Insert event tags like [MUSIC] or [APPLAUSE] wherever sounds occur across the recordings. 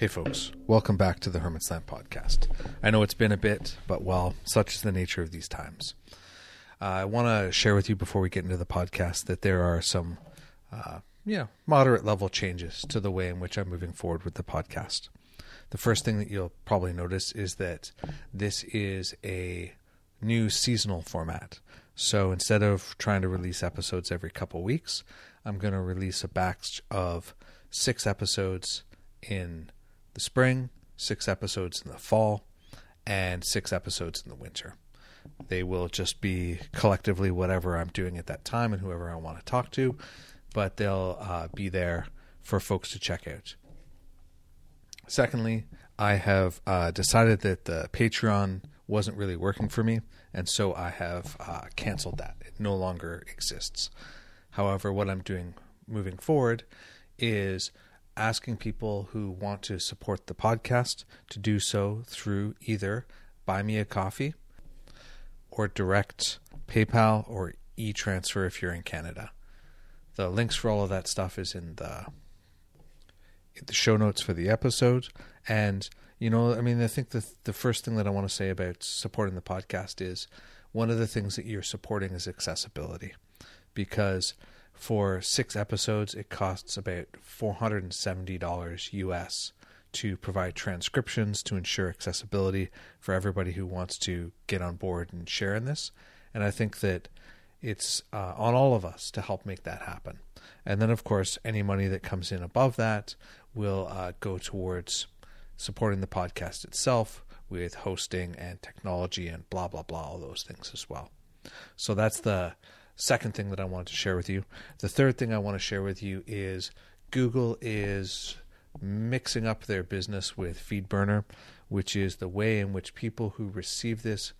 Hey, folks, welcome back to the Hermit's Lamp podcast. I know it's been a bit, but well, such is the nature of these times. Uh, I want to share with you before we get into the podcast that there are some, uh, know, moderate level changes to the way in which I'm moving forward with the podcast. The first thing that you'll probably notice is that this is a new seasonal format. So instead of trying to release episodes every couple weeks, I'm going to release a batch of six episodes in the spring, six episodes in the fall, and six episodes in the winter. They will just be collectively whatever I'm doing at that time and whoever I want to talk to, but they'll uh, be there for folks to check out. Secondly, I have uh, decided that the Patreon wasn't really working for me, and so I have uh, canceled that. It no longer exists. However, what I'm doing moving forward is asking people who want to support the podcast to do so through either Buy Me a Coffee or direct PayPal or e transfer if you're in Canada. The links for all of that stuff is in the in the show notes for the episode. And you know, I mean, I think the the first thing that I want to say about supporting the podcast is one of the things that you're supporting is accessibility, because for six episodes, it costs about $470 US to provide transcriptions to ensure accessibility for everybody who wants to get on board and share in this. And I think that it's uh, on all of us to help make that happen. And then, of course, any money that comes in above that will uh, go towards supporting the podcast itself with hosting and technology and blah, blah, blah, all those things as well. So that's the second thing that I wanted to share with you. The third thing I want to share with you is Google is mixing up their business with FeedBurner, which is the way in which people who receive this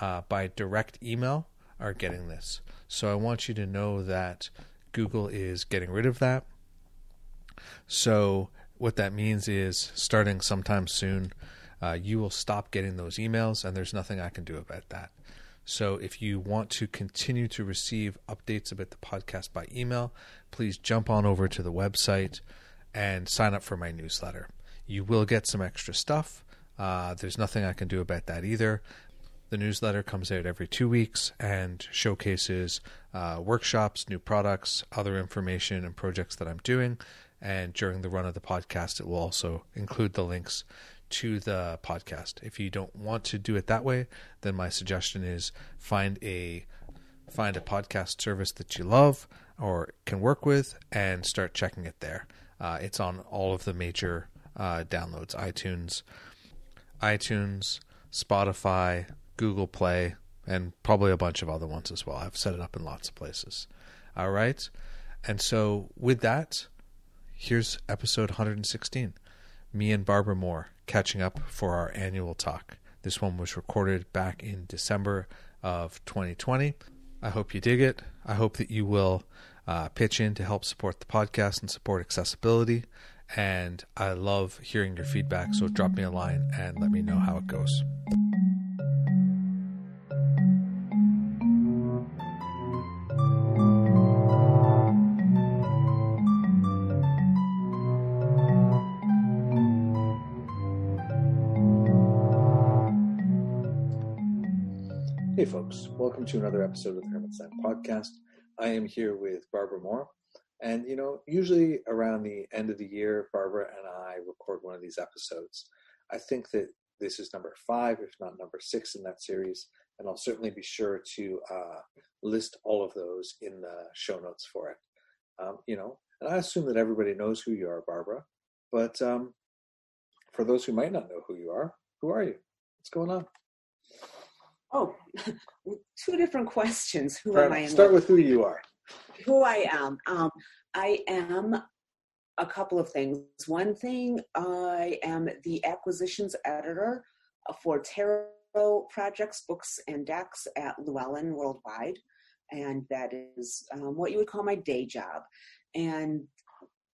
uh, by direct email are getting this. So I want you to know that Google is getting rid of that. So what that means is starting sometime soon, uh, you will stop getting those emails, and there's nothing I can do about that. So if you want to continue to receive updates about the podcast by email, please jump on over to the website and sign up for my newsletter. You will get some extra stuff. Uh, there's nothing I can do about that either. The newsletter comes out every two weeks and showcases uh, workshops, new products, other information, and projects that I'm doing. And during the run of the podcast, it will also include the links to the podcast. If you don't want to do it that way, then my suggestion is find a find a podcast service that you love or can work with and start checking it there. Uh, it's on all of the major uh, downloads: iTunes, iTunes, Spotify, Google Play, and probably a bunch of other ones as well. I've set it up in lots of places. All right, and so with that, here's episode 116 me and Barbara Moore catching up for our annual talk. This one was recorded back in December of 2020. I hope you dig it. I hope that you will uh, pitch in to help support the podcast and support accessibility. And I love hearing your feedback, so drop me a line and let me know how it goes. Hey, folks, welcome to another episode of the Hermit's Lamp podcast. I am here with Barbara Moore. And, you know, usually around the end of the year, Barbara and I record one of these episodes. I think that this is number five, if not number six in that series. And I'll certainly be sure to uh, list all of those in the show notes for it. Um, you know, and I assume that everybody knows who you are, Barbara. But um, for those who might not know who you are, who are you? What's going on? Oh, [LAUGHS] two different questions. Who Right, am I? in Start with who you are. who I am. Um, I am a couple of things. One thing, I am the acquisitions editor for tarot projects, books, and decks at Llewellyn Worldwide, and that is um, what you would call my day job. And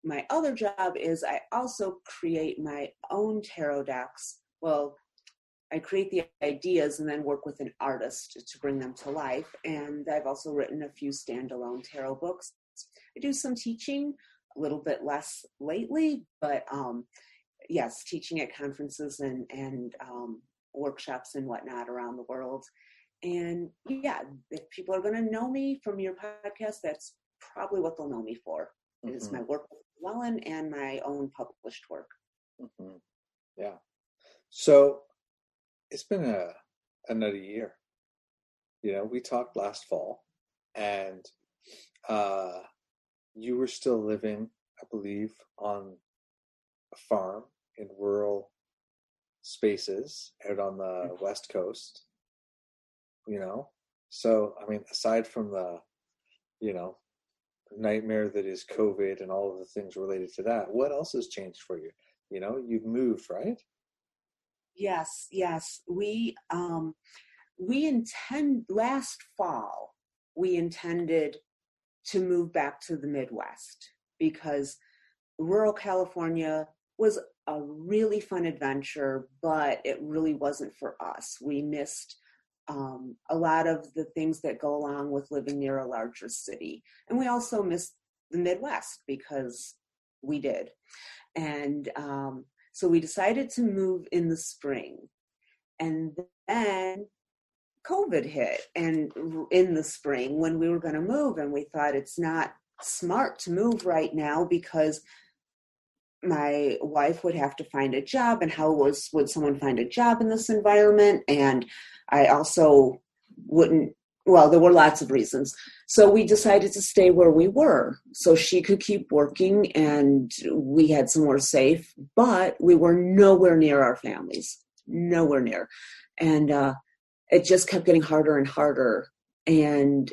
my other job is I also create my own tarot decks. Well, I create the ideas and then work with an artist to bring them to life. And I've also written a few standalone tarot books. I do some teaching, a little bit less lately, but um, yes, teaching at conferences and and um, workshops and whatnot around the world. And yeah, if people are going to know me from your podcast, that's probably what they'll know me for. Mm-hmm. Is my work with Llewellyn and my own published work. Mm-hmm. Yeah. So it's been a another year. You know, we talked last fall, and uh, you were still living, I believe, on a farm in rural spaces out on the mm-hmm. west coast. You know, so I mean, aside from the, you know, nightmare that is COVID and all of the things related to that, what else has changed for you? You know, you've moved, right? Yes, yes. We um we intend last fall we intended to move back to the Midwest because rural California was a really fun adventure, but it really wasn't for us. We missed um, a lot of the things that go along with living near a larger city. And we also missed the Midwest because we did. And um, so we decided to move in the spring. And then COVID hit and in the spring when we were going to move, and we thought it's not smart to move right now because my wife would have to find a job and how was would someone find a job in this environment and i also wouldn't well, there were lots of reasons. So we decided to stay where we were so she could keep working and we had somewhere safe, but we were nowhere near our families, nowhere near. And uh, it just kept getting harder and harder. And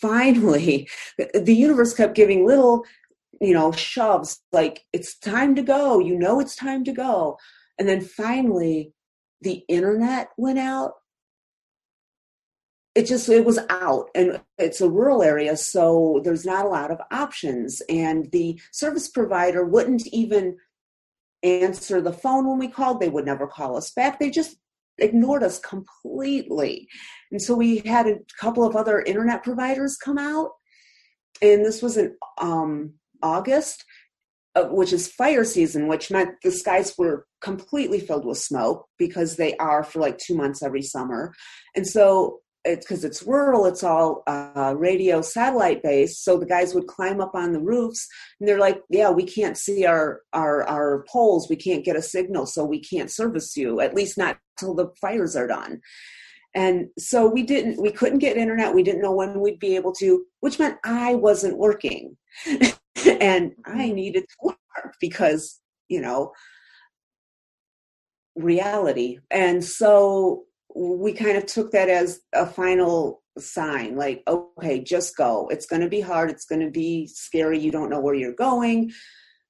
finally, the universe kept giving little, you know, shoves like, it's time to go. You know, it's time to go. And then finally, the internet went out it just it was out and it's a rural area so there's not a lot of options. And the service provider wouldn't even answer the phone when we called. They would never call us back. They just ignored us completely. And so we had a couple of other internet providers come out and this was in um, august uh, which is fire season which meant the skies were completely filled with smoke because they are for like two months every summer. And so it's because it's rural it's all uh, radio satellite based so the guys would climb up on the roofs and they're like yeah we can't see our our our poles we can't get a signal so we can't service you at least not till the fires are done. And so we didn't we couldn't get internet we didn't know when we'd be able to which meant i wasn't working. [LAUGHS] And i needed to work because you know reality. And so we kind of took that as a final sign like okay just go. It's going to be hard. It's going to be scary. You don't know where you're going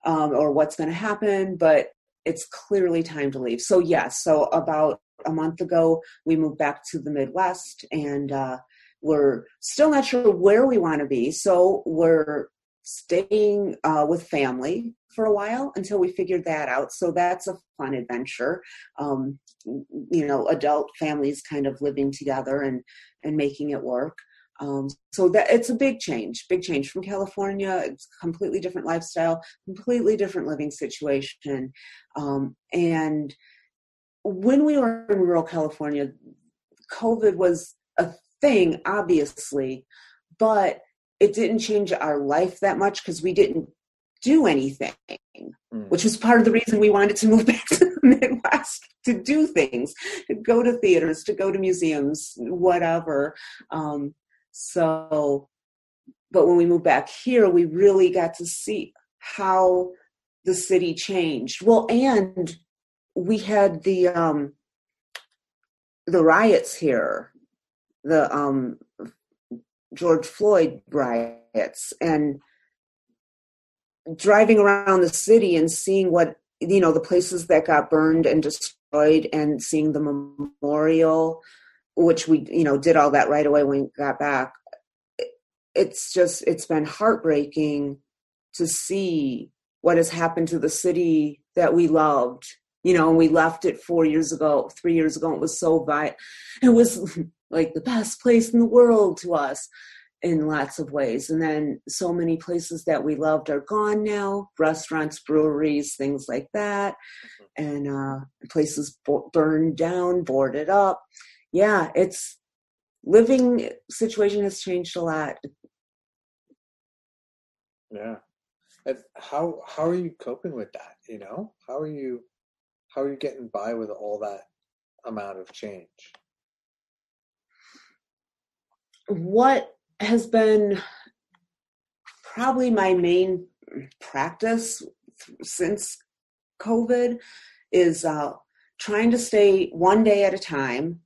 um, or what's going to happen but it's clearly time to leave. So yes so about a month ago we moved back to the midwest and uh, we're still not sure where we want to be so we're staying uh, with family for a while until we figured that out. So that's a fun adventure. Um, you know, adult families kind of living together and and making it work. Um, so that it's a big change, big change from California. It's completely different lifestyle, completely different living situation. Um, and when we were in rural California, COVID was a thing, obviously, but it didn't change our life that much because we didn't do anything, mm. which was part of the reason we wanted to move [LAUGHS] back to the Midwest to do things, to go to theaters, to go to museums, whatever. Um, so, but when we moved back here, we really got to see how the city changed. Well, and we had the um, the riots here, the um, George Floyd riots, and driving around the city and seeing what you know the places that got burned and destroyed and seeing the memorial which we you know did all that right away when we got back. It's just it's been heartbreaking to see what has happened to the city that we loved. You know and we left it four years ago three years ago it was so violent it was like the best place in the world to us in lots of ways. And then so many places that we loved are gone now restaurants, breweries, things like that. And uh, places bo- burned down, boarded up. Yeah, it's living situation has changed a lot. Yeah. And how how are you coping with that? You know, how are you how are you getting by with all that amount of change? What has been probably my main practice since COVID is uh, trying to stay one day at a time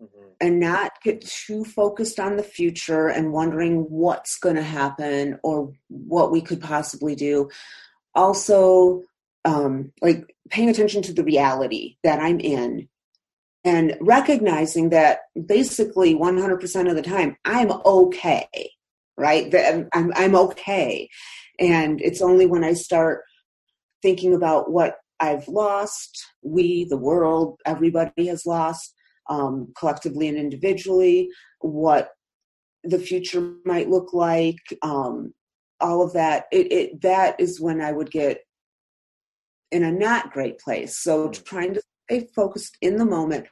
mm-hmm. and not get too focused on the future and wondering what's going to happen or what we could possibly do. Also, um, like paying attention to the reality that I'm in and recognizing that basically 100% of the time I'm okay, right? That I'm, I'm okay. And it's only when I start thinking about what I've lost, we, the world, everybody has lost, um, collectively and individually, what the future might look like, um, all of that. It, it that is when I would get in a not great place. So mm. trying to stay focused in the moment,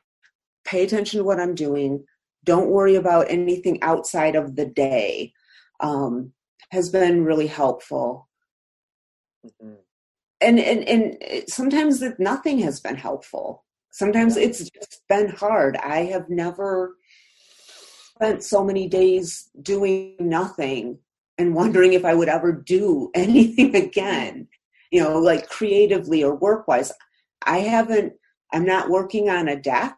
pay attention to what I'm doing, don't worry about anything outside of the day um, has been really helpful. Mm-hmm. And, and and sometimes that nothing has been helpful. Sometimes yeah. it's just been hard. I have never spent so many days doing nothing and wondering if I would ever do [LAUGHS] anything again you know, like creatively or work wise. I haven't, I'm not working on a deck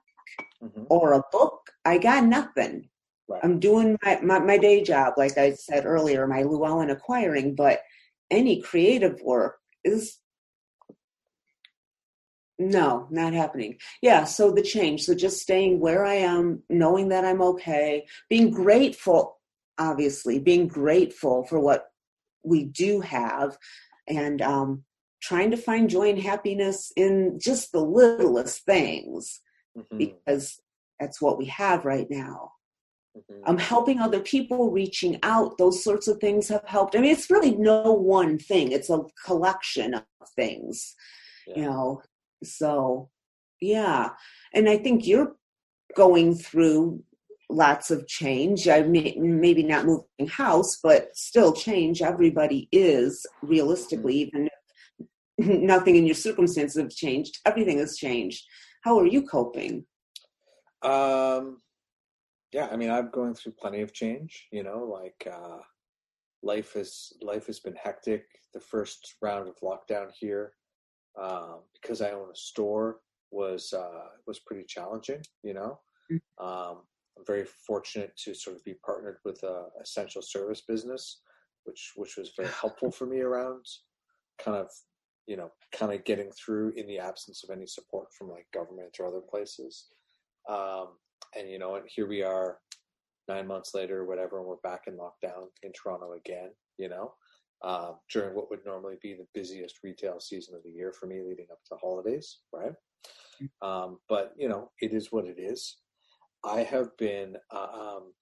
mm-hmm. or a book. I got nothing. Right. I'm doing my, my, my, day job, like I said earlier, my Llewellyn acquiring, but any creative work is no, not happening. Yeah, so the change. So just staying where I am, knowing that I'm okay, being grateful, obviously, being grateful for what we do have, and um, trying to find joy and happiness in just the littlest things mm-hmm. because that's what we have right now. Mm-hmm. Um, helping other people, reaching out, those sorts of things have helped. I mean, it's really no one thing; it's a collection of things, yeah. you know. So, yeah, and I think you're going through lots of change. I may, maybe not moving house, but still change. Everybody is realistically, mm-hmm. even if [LAUGHS] nothing in your circumstances have changed. Everything has changed. How are you coping? Um, yeah, I mean, I'm going through plenty of change. You know, like uh, life has life has been hectic. The first round of lockdown here, um, because I own a store, was uh, was pretty challenging. You know. Mm. Um, I'm very fortunate to sort of be partnered with a essential service business, which which was very helpful [LAUGHS] for me around kind of you know kind of getting through in the absence of any support from like government or other places. Um, and you know, and here we are, nine months later, or whatever, and we're back in lockdown in Toronto again. You know, um, during what would normally be the busiest retail season of the year for me, leading up to holidays, right? Mm. Um, but you know, it is what it is. I have been uh, um,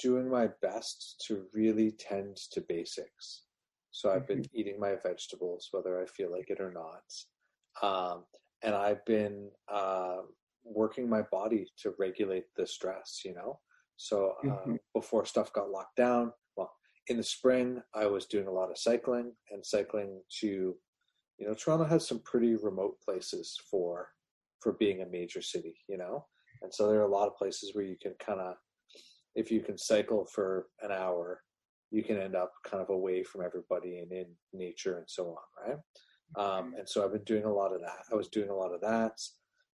doing my best to really tend to basics. So I've been mm-hmm. eating my vegetables, whether I feel like it or not. Um, and I've been uh, working my body to regulate the stress, you know? So uh, mm-hmm. before stuff got locked down, well, in the spring, I was doing a lot of cycling and cycling to, you know, Toronto has some pretty remote places for for being a major city, you know? And so there are a lot of places where you can kind of, if you can cycle for an hour, you can end up kind of away from everybody and in nature and so on, right? Um, and so I've been doing a lot of that. I was doing a lot of that.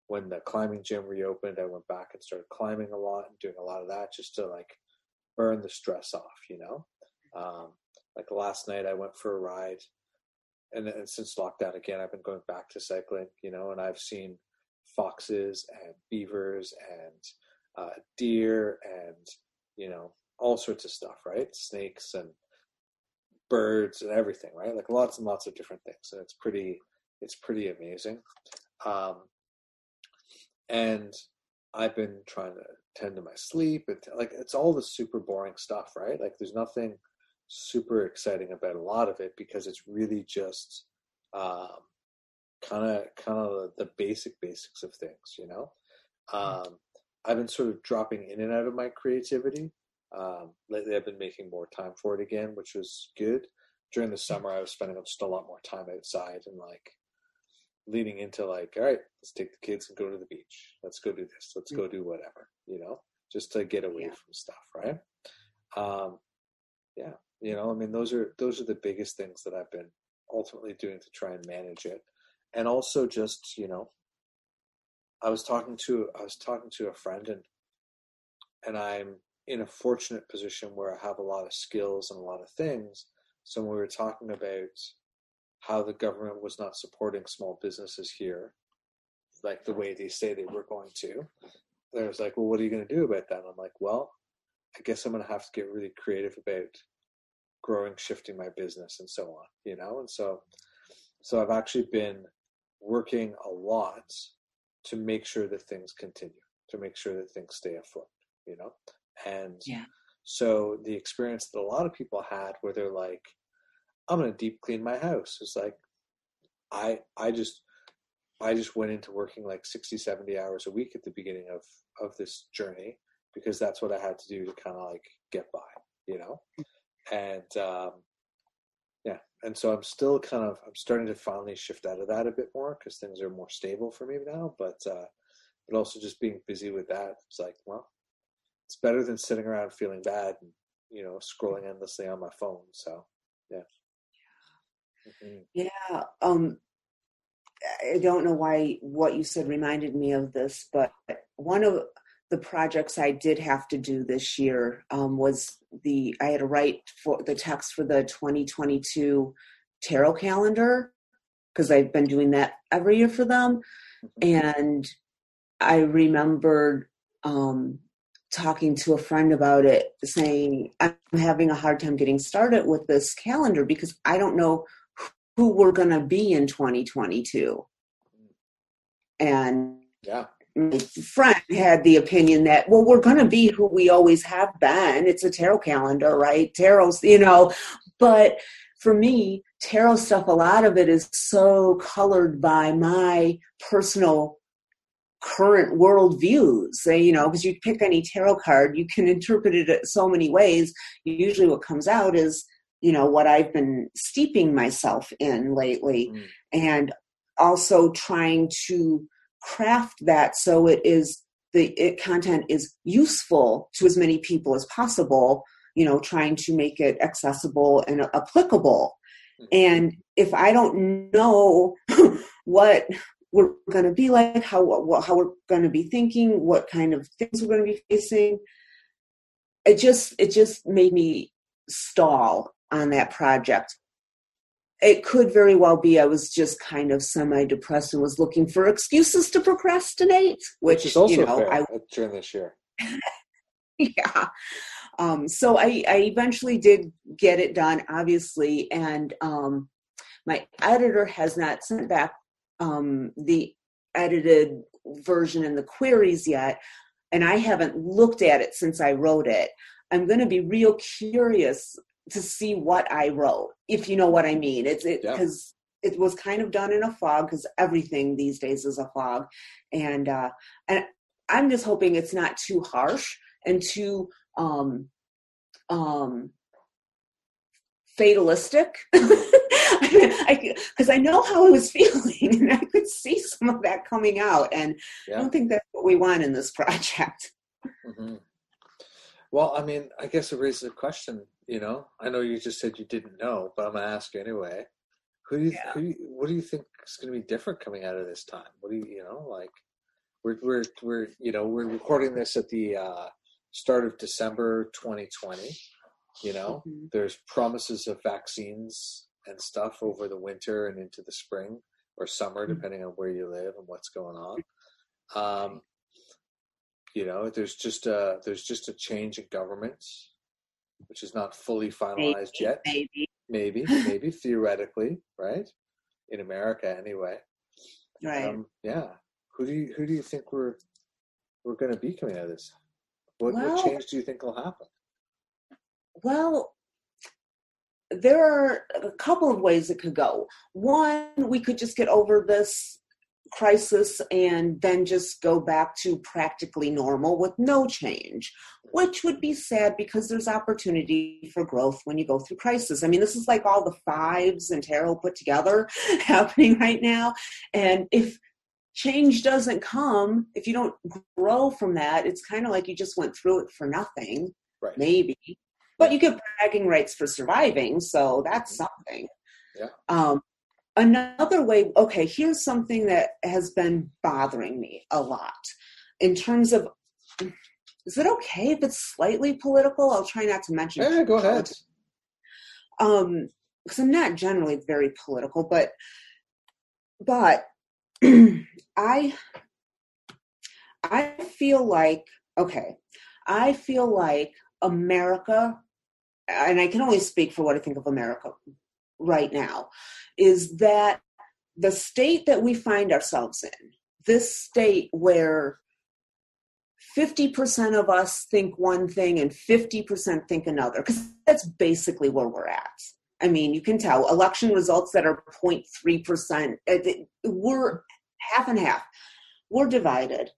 When the climbing gym reopened, I went back and started climbing a lot and doing a lot of that just to like burn the stress off, you know? Um, like last night, I went for a ride. And, and since lockdown again, I've been going back to cycling, you know, and I've seen foxes and beavers and uh, deer and you know all sorts of stuff, right? Snakes and birds and everything, right? Like lots and lots of different things, and it's pretty it's pretty amazing. Um, and I've been trying to tend to my sleep. and like it's all the super boring stuff, right? Like there's nothing super exciting about a lot of it because it's really just kind of kind of the basic basics of things, you know. Mm. Um, I've been sort of dropping in and out of my creativity. Um, lately, I've been making more time for it again, which was good. During the summer, I was spending just a lot more time outside and like leading into like, all right, let's take the kids and go to the beach. Let's go do this. Let's go mm. do whatever, you know, just to get away yeah. from stuff, right? Um, yeah, you know, I mean, those are those are the biggest things that I've been ultimately doing to try and manage it, and also just you know, I was talking to I was talking to a friend and and I'm in a fortunate position where I have a lot of skills and a lot of things. So when we were talking about how the government was not supporting small businesses here, like the way they say they were going to, they was like, "Well, what are you going to do about that?" And I'm like, "Well, I guess I'm going to have to get really creative about growing, shifting my business, and so on." You know, and so so I've actually been working a lot to make sure that things continue, to make sure that things stay afloat. You know, and yeah. so the experience that a lot of people had, where they're like, I'm gonna deep clean my house. It's like I I just I just went into working like 60, 70 hours a week at the beginning of of this journey because that's what I had to do to kind of like get by, you know. And um, yeah, and so I'm still kind of I'm starting to finally shift out of that a bit more because things are more stable for me now. But uh, but also just being busy with that, it's like well, it's better than sitting around feeling bad and you know scrolling endlessly on my phone. So yeah. Mm-hmm. Yeah. Um, I don't know why what you said reminded me of this, but one of the projects I did have to do this year um, was the I had to write for the text for the 2022 tarot calendar because I've been doing that every year for them, mm-hmm. and I remembered um, talking to a friend about it, saying I'm having a hard time getting started with this calendar because I don't know who we're going to be in 2022. And yeah. my friend had the opinion that, well, we're going to be who we always have been. It's a tarot calendar, right? Tarot's, you know, but for me, tarot stuff, a lot of it is so colored by my personal current world views you know because you pick any tarot card you can interpret it so many ways usually what comes out is you know what i've been steeping myself in lately mm. and also trying to craft that so it is the it, content is useful to as many people as possible you know trying to make it accessible and applicable mm. and if i don't know [LAUGHS] what we're going to be like how what, how we're going to be thinking what kind of things we're going to be facing it just it just made me stall on that project. It could very well be I was just kind of semi depressed and was looking for excuses to procrastinate, which, which is also you know, fair I, during this year. [LAUGHS] yeah. Um, so I, I eventually did get it done, obviously, and um, my editor has not sent back um, the edited version and the queries yet, and I haven't looked at it since I wrote it. I'm going to be real curious to see what I wrote, if you know what I mean. It's it because yeah. it was kind of done in a fog because everything these days is a fog, and uh, and I'm just hoping it's not too harsh and too um um fatalistic because [LAUGHS] I, I, know how I was feeling [LAUGHS] and I could see some of that coming out and yeah. I don't think that's what we want in this project. Mm-hmm. Well, I mean, I guess it raises a question you know, I know you just said you didn't know, but I'm gonna ask you anyway. Who do you, yeah. who do you what do you think is going to be different coming out of this time? What do you, you know, like we're we're we're you know we're recording this at the uh, start of December 2020. You know, mm-hmm. there's promises of vaccines and stuff over the winter and into the spring or summer, mm-hmm. depending on where you live and what's going on. Um, you know, there's just a there's just a change in government which is not fully finalized maybe, yet. Maybe, maybe, [LAUGHS] maybe theoretically, right? In America, anyway. Right. Um, yeah. Who do you who do you think we're we're going to be coming out of this? What, Well- what change do you think will happen? Well, there are a couple of ways it could go. One, we could just get over this crisis and then just go back to practically normal with no change, which would be sad because there's opportunity for growth when you go through crisis. I mean, this is like all the fives and tarot put together [LAUGHS] happening right now. And if change doesn't come, if you don't grow from that, it's kind of like you just went through it for nothing Right. maybe. But you get bragging rights for surviving, so that's something. Yeah. Um, another way, okay, here's something that has been bothering me a lot in terms of. Is it okay if it's slightly political? I'll try not to mention. Yeah, go ahead. Um, because I'm not generally very political, but but [CLEARS THROAT] I I feel like okay, I feel like America, and I can only speak for what I think of America right now, is that the state that we find ourselves in, this state where 50% of us think one thing and 50% think another, because that's basically where we're at. I mean, you can tell election results that are 0.3%, uh, we're half and half. We're divided.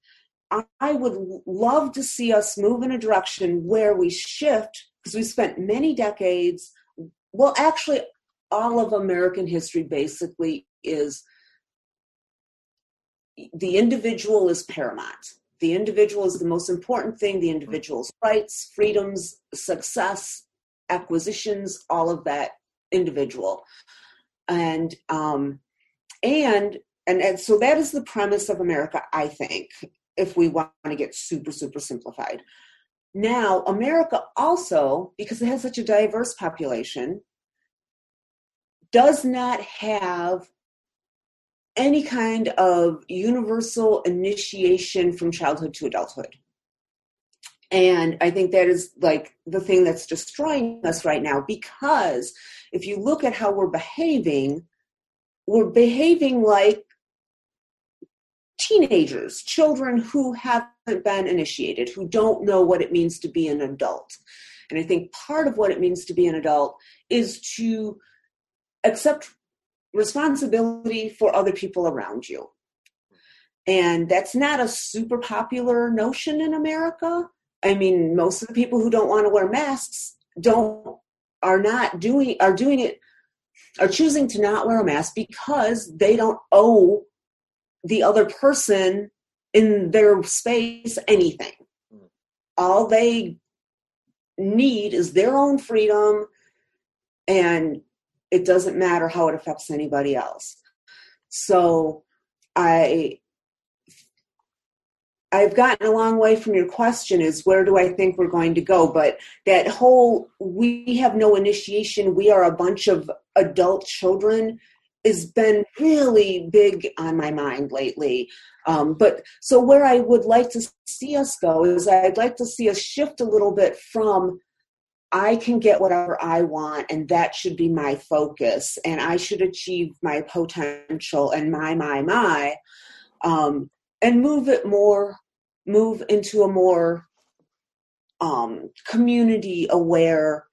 I would love to see us move in a direction where we shift, because we spent many decades, well, actually, all of American history basically is the individual is paramount. The individual is the most important thing, the individual's rights, freedoms, success, acquisitions, all of that individual. And um and and, and so that is the premise of America, I think, if we want to get super, super simplified. Now, America also, because it has such a diverse population, does not have any kind of universal initiation from childhood to adulthood. And I think that is like the thing that's destroying us right now because if you look at how we're behaving, we're behaving like teenagers, children who haven't been initiated, who don't know what it means to be an adult. And I think part of what it means to be an adult is to accept responsibility for other people around you. And that's not a super popular notion in America. I mean, most of the people who don't want to wear masks don't are not doing are doing it are choosing to not wear a mask because they don't owe the other person in their space anything. Hmm. All they need is their own freedom and it doesn't matter how it affects anybody else. So I I've gotten a long way from your question is where do I think we're going to go? But that whole we have no initiation, we are a bunch of adult children has been really big on my mind lately. Um, but so where I would like to see us go is I'd like to see us shift a little bit from I can get whatever I want, and that should be my focus, and I should achieve my potential and my, my, my, um, and move it more, move into a more um, community aware,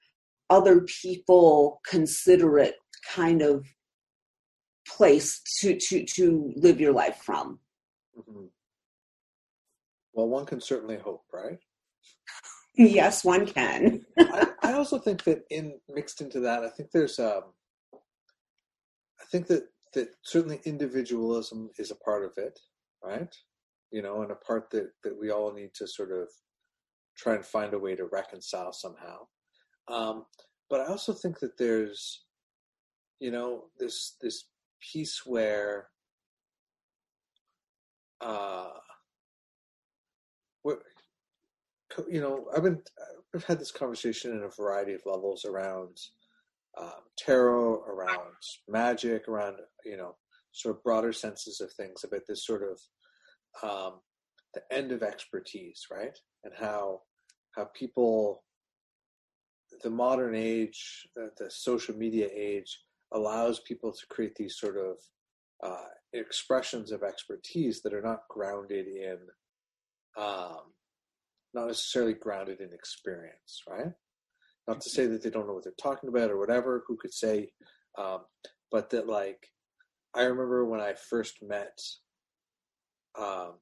other people considerate kind of place to to to live your life from. hmm Well, one can certainly hope, right? yes, one can. I, I also think that in mixed into that, I think there's um, I think that that certainly individualism is a part of it, right? You know, and a part that that we all need to sort of try and find a way to reconcile somehow. Um, but I also think that there's, you know, this this piece where, uh, where, you know, I've been I've had this conversation in a variety of levels around um, tarot, around magic, around you know, sort of broader senses of things about this sort of um, the end of expertise, right? And how how people, the modern age, the, the social media age, allows people to create these sort of uh, expressions of expertise that are not grounded in um, not necessarily grounded in experience, right? Not to say that they don't know what they're talking about or whatever. Who could say? Um, but that like, I remember when I first met, um,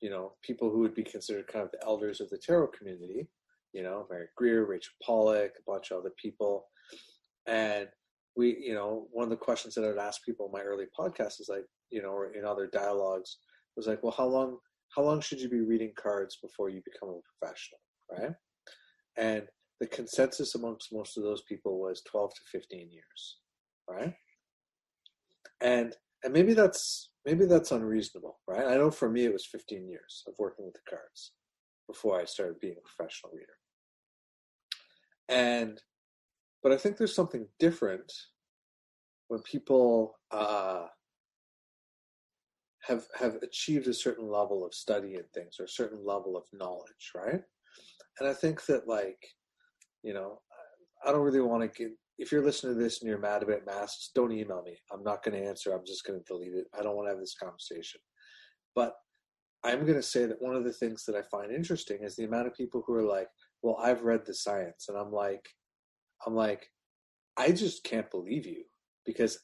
you know, people who would be considered kind of the elders of the tarot community. You know, Mary Greer, Rachel Pollack, a bunch of other people, and we, you know, one of the questions that I would ask people in my early podcasts is like, you know, or in other dialogues was like, well, how long, how long should you be reading cards before you become a professional, right? And the consensus amongst most of those people was 12 to 15 years, right? And and maybe that's maybe that's unreasonable, right? I know for me it was 15 years of working with the cards before I started being a professional reader. And but I think there's something different when people uh, have have achieved a certain level of study in things or a certain level of knowledge, right? And I think that like, you know, I don't really want to get. If you're listening to this and you're mad about masks, don't email me. I'm not going to answer. I'm just going to delete it. I don't want to have this conversation. But I'm going to say that one of the things that I find interesting is the amount of people who are like, "Well, I've read the science," and I'm like, I'm like, I just can't believe you because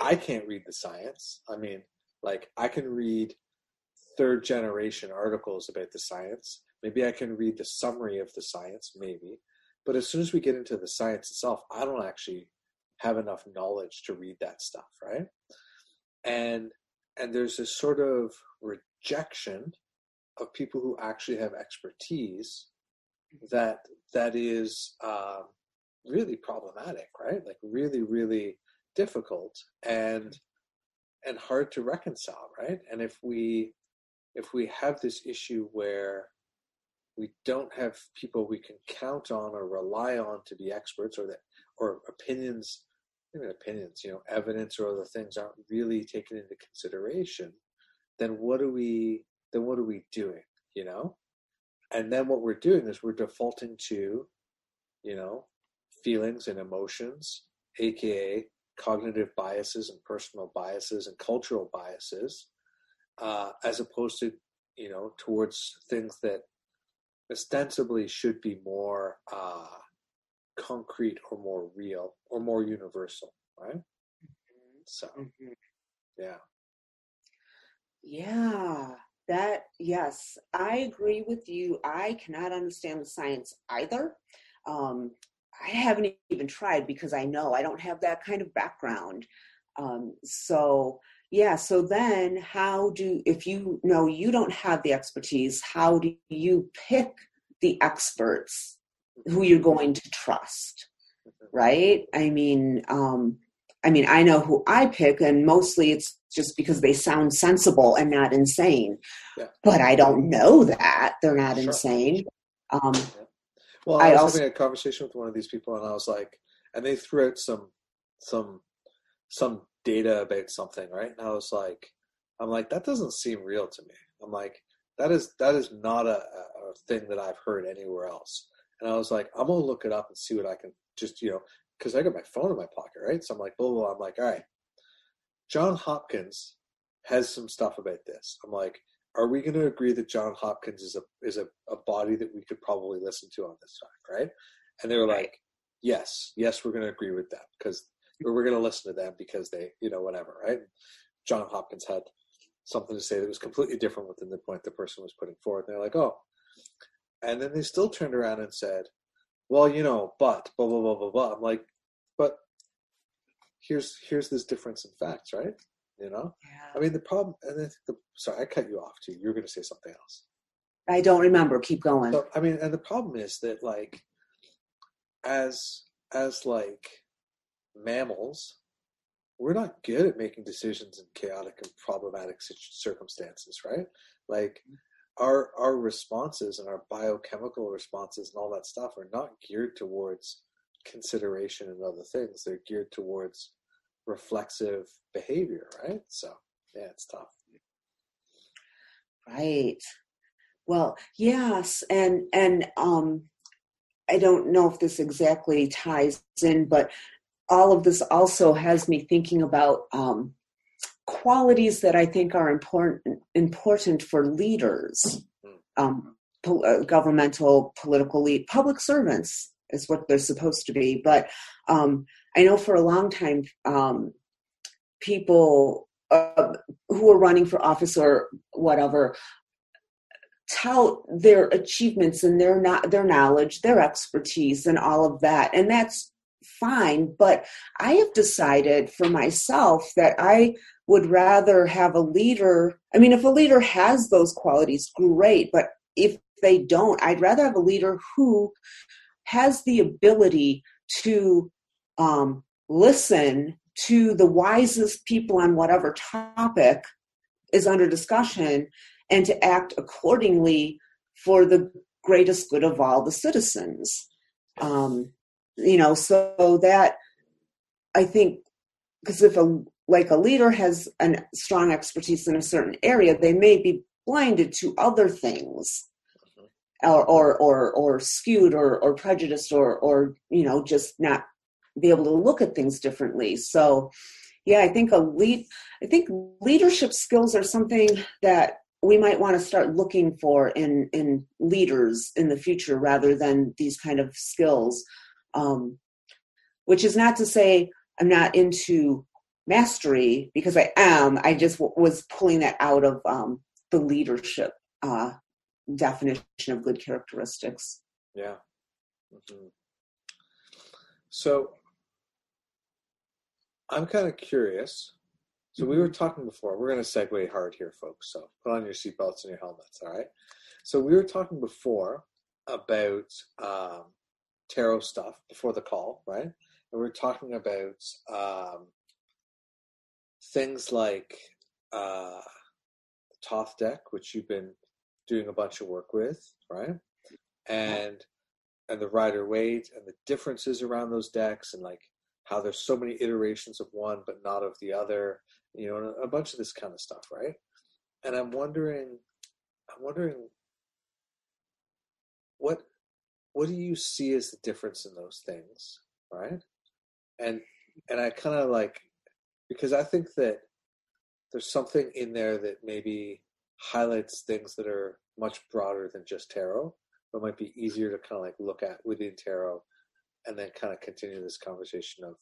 I can't read the science. I mean, like, I can read third generation articles about the science. Maybe I can read the summary of the science, maybe. But as soon as we get into the science itself, I don't actually have enough knowledge to read that stuff, right? And and there's this sort of rejection of people who actually have expertise that that is um, really problematic, right? Like really, really difficult and and hard to reconcile, right? And if we if we have this issue where we don't have people we can count on or rely on to be experts or that or opinions even opinions, you know, evidence or other things aren't really taken into consideration, then what are we then what are we doing? You know? And then what we're doing is we're defaulting to, you know, feelings and emotions, aka cognitive biases and personal biases and cultural biases, uh, as opposed to you know towards things that ostensibly should be more uh, concrete or more real or more universal, right? Mm-hmm. So, mm-hmm. yeah. Yeah, that, yes, I agree with you. I cannot understand the science either. Um, I haven't even tried because I know I don't have that kind of background. Um, so yeah, so then how do if you know you don't have the expertise, how do you pick the experts who you're going to trust? Right? I mean, um, I mean, I know who I pick, and mostly it's just because they sound sensible and not insane. Yeah. But I don't know that they're not sure. insane. Um. Well, I, I was also, having a conversation with one of these people, and I was like, and they threw out some some some data about something, right? And I was like, I'm like, that doesn't seem real to me. I'm like, that is that is not a, a thing that I've heard anywhere else. And I was like, I'm gonna look it up and see what I can just you know, because I got my phone in my pocket, right? So I'm like, blah, blah, blah. I'm like, all right, John Hopkins has some stuff about this. I'm like, are we going to agree that John Hopkins is a is a, a body that we could probably listen to on this side, right? And they were right. like, yes, yes, we're going to agree with that because [LAUGHS] we're going to listen to them because they, you know, whatever, right? John Hopkins had something to say that was completely different within the point the person was putting forward. And they're like, oh, and then they still turned around and said, well, you know, but blah blah blah blah blah. I'm like, but here's here's this difference in facts, right? You know, yeah. I mean, the problem, and I think the sorry, I cut you off too. You're going to say something else. I don't remember. Keep going. So, I mean, and the problem is that like, as as like mammals, we're not good at making decisions in chaotic and problematic circumstances, right? Like, mm-hmm. our our responses and our biochemical responses and all that stuff are not geared towards consideration and other things. They're geared towards reflexive behavior, right? So yeah, it's tough. Right. Well, yes, and and um, I don't know if this exactly ties in, but all of this also has me thinking about um, qualities that I think are important important for leaders. um, po- uh, governmental political lead public servants is what they're supposed to be but um, i know for a long time um, people uh, who are running for office or whatever tout their achievements and their not their knowledge their expertise and all of that and that's fine but i have decided for myself that i would rather have a leader i mean if a leader has those qualities great but if they don't i'd rather have a leader who has the ability to um, listen to the wisest people on whatever topic is under discussion and to act accordingly for the greatest good of all the citizens. Um, you know, so that I think because if a like a leader has a strong expertise in a certain area, they may be blinded to other things. Or, or or or skewed or or prejudiced or or you know just not be able to look at things differently. So yeah i think a lead i think leadership skills are something that we might want to start looking for in in leaders in the future rather than these kind of skills. Um, which is not to say i'm not into mastery because i am i just w- was pulling that out of um, the leadership uh, definition of good characteristics. Yeah. Mm-hmm. so i'm kind of curious so we were mm-hmm. talking before. We're going to segue hard here, folks. So put on your seatbelts and your helmets. All right. So we were talking before about um, tarot stuff before the call, right? And we were talking about um, things like uh, the Thoth deck, which you've been doing a bunch of work with, right? And and the Rider Waite and the differences around those decks and like how there's so many iterations of one but not of the other you know, a bunch of this kind of stuff, right? And I'm wondering, I'm wondering, what what do you see as the difference in those things, right? And and I kind of like because I think that there's something in there that maybe highlights things that are much broader than just tarot, but might be easier to kind of like look at within tarot and then kind of continue this conversation of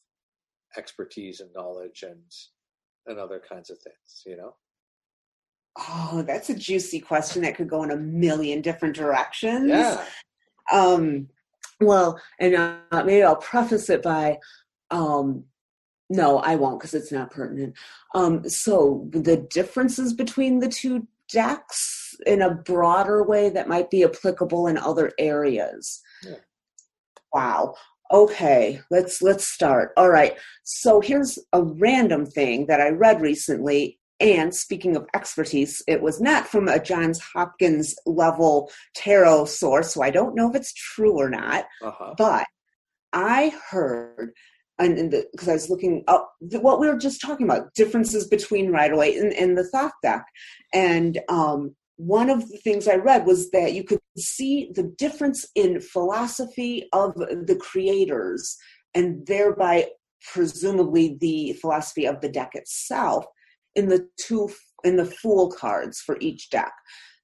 expertise and knowledge and and other kinds of things, you know? Oh, that's a juicy question that could go in a million different directions. Yeah. Um, well, and uh, maybe I'll preface it by, um, no, I won't because it's not pertinent. Um, so the differences between the two decks in a broader way that might be applicable in other areas. Yeah. Wow okay let's let's start all right so here's a random thing that i read recently and speaking of expertise it was not from a johns hopkins level tarot source so i don't know if it's true or not uh-huh. but i heard and because I was looking up what we were just talking about differences between Rider Waite and, and the Thoth deck, and um, one of the things I read was that you could see the difference in philosophy of the creators and thereby presumably the philosophy of the deck itself in the two in the fool cards for each deck.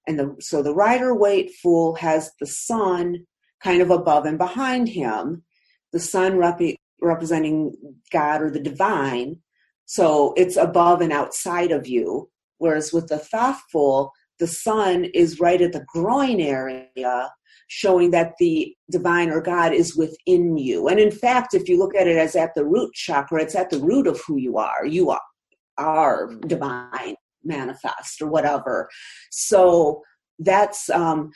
And the so the rider waite fool has the sun kind of above and behind him the sun rep- representing god or the divine. So it's above and outside of you whereas with the thoth fool the sun is right at the groin area, showing that the divine or God is within you. And in fact, if you look at it as at the root chakra, it's at the root of who you are. You are, are divine, manifest, or whatever. So that's um,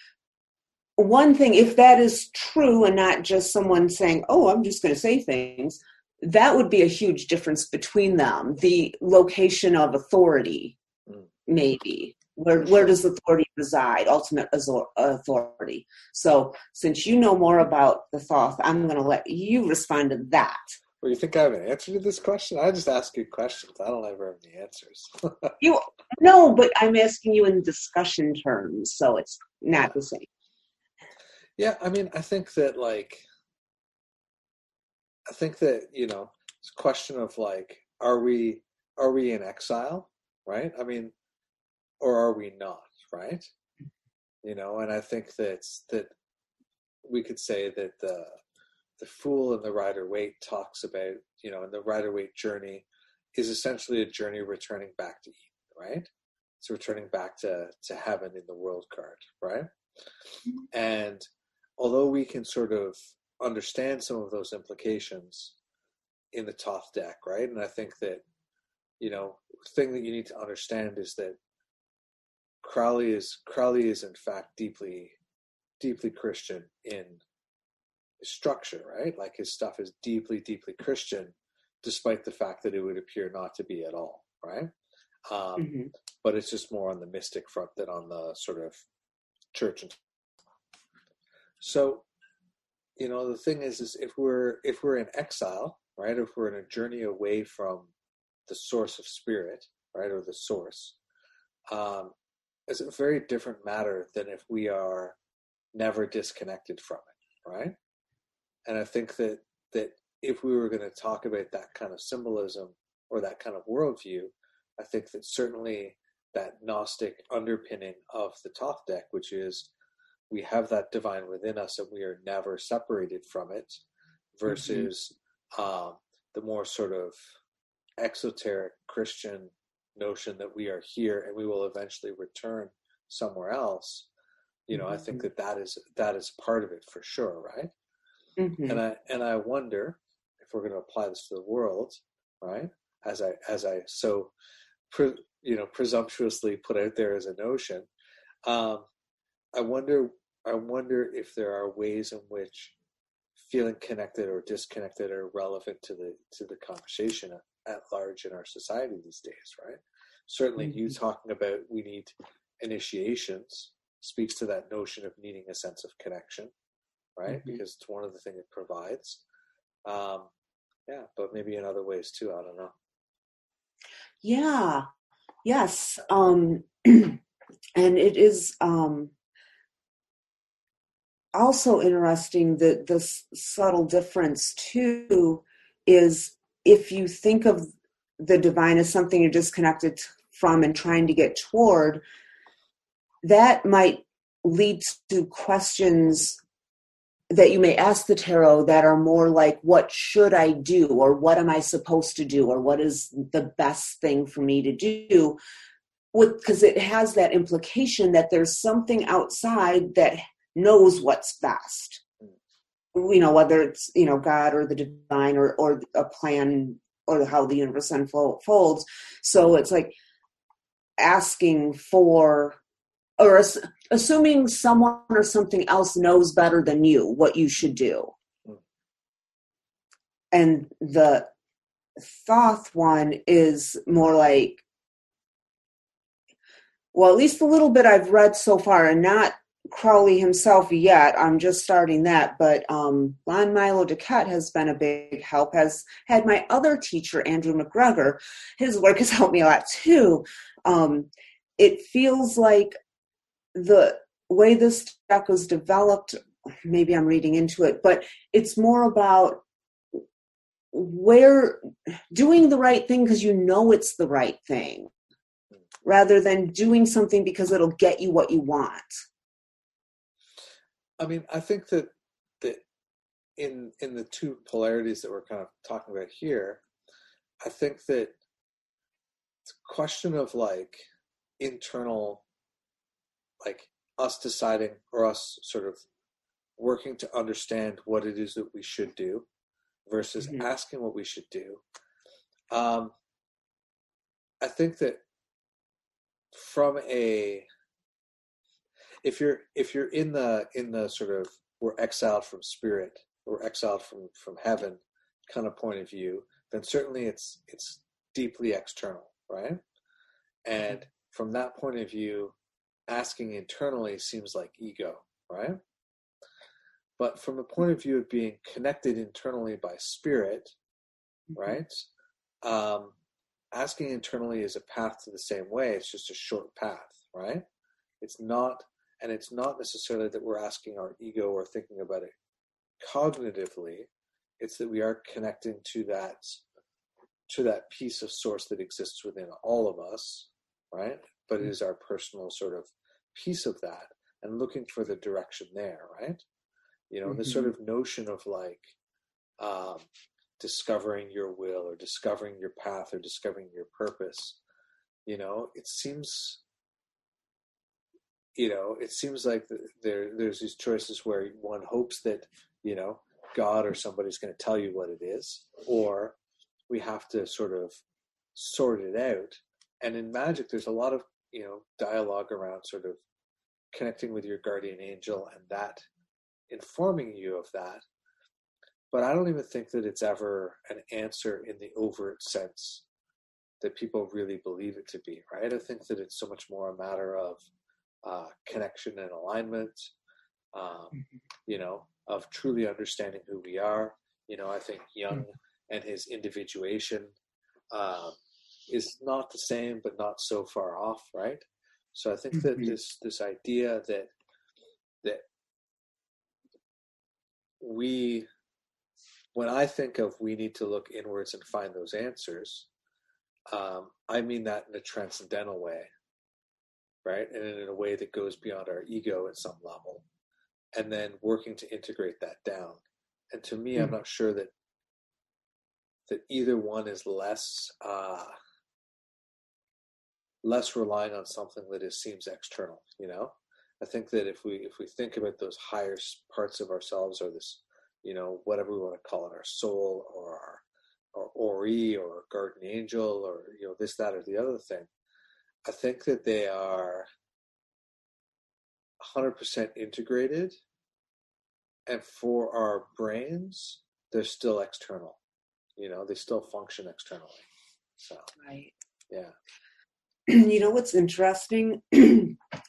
one thing. If that is true and not just someone saying, oh, I'm just going to say things, that would be a huge difference between them. The location of authority, mm. maybe where, where does authority reside ultimate authority? So since you know more about the thoth i'm going to let you respond to that. Well you think i have an answer to this question? I just ask you questions. I don't ever have the answers. [LAUGHS] You no but i'm asking you in discussion terms so it's not the same. Yeah i mean i think that like i think that you know it's a question of like are we are we in exile right? I mean or are we not, right? you know, and I think that that we could say that the the fool and the Rider Waite talks about, you know, and the Rider Waite journey is essentially a journey returning back to Eden, right? It's returning back to to heaven in the world card, right? Mm-hmm. And although we can sort of understand some of those implications in the Thoth deck, right? And I think that, you know, thing that you need to understand is that Crowley is Crowley is in fact deeply deeply Christian in his structure, right? Like his stuff is deeply, deeply Christian, despite the fact that it would appear not to be at all, right? Um, mm-hmm. But it's just more on the mystic front than on the sort of church. And so, you know, the thing is, is if we're if we're in exile, right? If we're in a journey away from the source of spirit, right, or the source, um, it's a very different matter than if we are never disconnected from it, right? And I think that that if we were going to talk about that kind of symbolism or that kind of worldview, I think that certainly that Gnostic underpinning of the Thoth deck, which is we have that divine within us and we are never separated from it, mm-hmm. versus mm-hmm. um, the more sort of exoteric Christian notion that we are here and we will eventually return somewhere else. You know, mm-hmm. I think mm-hmm. that that is that is part of it for sure, right? Mm-hmm. And I and I wonder if we're going to apply this to the world, right? As I as I so, pre, you know, presumptuously put out there as a notion. Um, I wonder I wonder if there are ways in which feeling connected or disconnected are relevant to the to the conversation at, at large in our society these days, right? Certainly, mm-hmm. you talking about we need initiations speaks to that notion of needing a sense of connection right? Mm-hmm. Because it's one of the things it provides. Um, yeah, but maybe in other ways too. I don't know. Yeah. Yes. Um, [CLEARS THROAT] and it is um, also interesting that this subtle difference too is if you think of the divine as something you're disconnected from and trying to get toward, that might lead to questions that you may ask the tarot that are more like what should i do? Or what am i supposed to do? Or what is the best thing for me to do? With because it has that implication that there's something outside that knows what's best. You know whether it's you know god or the divine or or a plan or how the universe unfolds so it's like asking for or ass- assuming someone or something else knows better than you what you should do. Hmm. And the Thoth one is more like, well, at least a little bit I've read so far, and not Crowley himself yet. I'm just starting that, but um, Lon Milo DuQuette has been a big help. Has had my other teacher Andrew McGregor. His work has [LAUGHS] helped me a lot too. Um, it feels like the way this deck was developed, maybe I'm reading into it, but it's more about where doing the right thing because you know it's the right thing rather than doing something because it'll get you what you want. I mean, I think that that in in the two polarities that we're kind of talking about here, I think that it's a question of like internal like us deciding or us sort of working to understand what it is that we should do versus mm-hmm. asking what we should do. Um, I think that from a if you're if you're in the in the sort of we're exiled from spirit or exiled from from heaven kind of point of view, then certainly it's it's deeply external, right? And mm-hmm. from that point of view, asking internally seems like ego, right? But from the point of view of being connected internally by spirit, mm-hmm. right? Um, asking internally is a path to the same way. It's just a short path, right? It's not, and it's not necessarily that we're asking our ego or thinking about it cognitively. It's that we are connecting to that to that piece of source that exists within all of us, right? But it mm-hmm. is our personal sort of piece of that and looking for the direction there, right? You know, mm-hmm. the sort Mm-hmm. of notion of like um, discovering your will or discovering your path or discovering your purpose. You know, it seems, you know, it seems like there there's these choices where one hopes that you know God or somebody's going to tell you what it is, or we have to sort of sort it out. And in magic, there's a lot of you know dialogue around sort of connecting with your guardian angel and that informing you of that. But I don't even think that it's ever an answer in the overt sense that people really believe it to be, right? I think that it's so much more a matter of uh, connection and alignment, um, mm-hmm. you know, of truly understanding who we are. You know, I think Jung mm-hmm. and his individuation um, is not the same, but not so far off, right? So I think that mm-hmm. this this idea that that we when I think of we need to look inwards and find those answers, um, I mean that in a transcendental way, right? And in a way that goes beyond our ego at some level, and then working to integrate that down. And to me, mm-hmm. I'm not sure that that either one is less uh, less relying on something that is seems external. You know, I think that if we if we think about those higher parts of ourselves or this, you know, whatever we want to call it, our soul or our or Ori or guardian angel or you know this that or the other thing, I think that they are 100% integrated, and for our brains, they're still external. You know, they still function externally. So right, yeah. [CLEARS THROAT] you know what's interesting [CLEARS THROAT]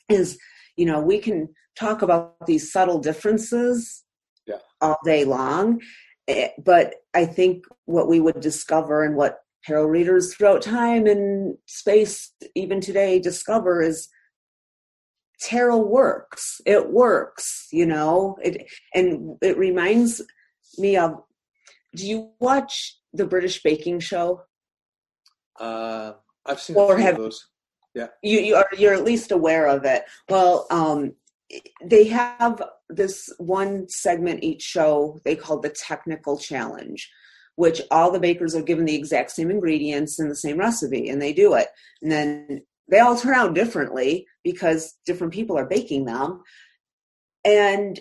is you know we can talk about these subtle differences yeah. all day long eh, but i think what we would discover and what tarot readers throughout time and space even today discover is tarot works. It works you know? It and it reminds me of do you watch the british baking show? Uh I've seen or have those. Yeah, you you are you're at least aware of it. Well, um, they have this one segment each show they call the technical challenge, which all the bakers are given the exact same ingredients and the same recipe, and they do it, and then they all turn out differently because different people are baking them, and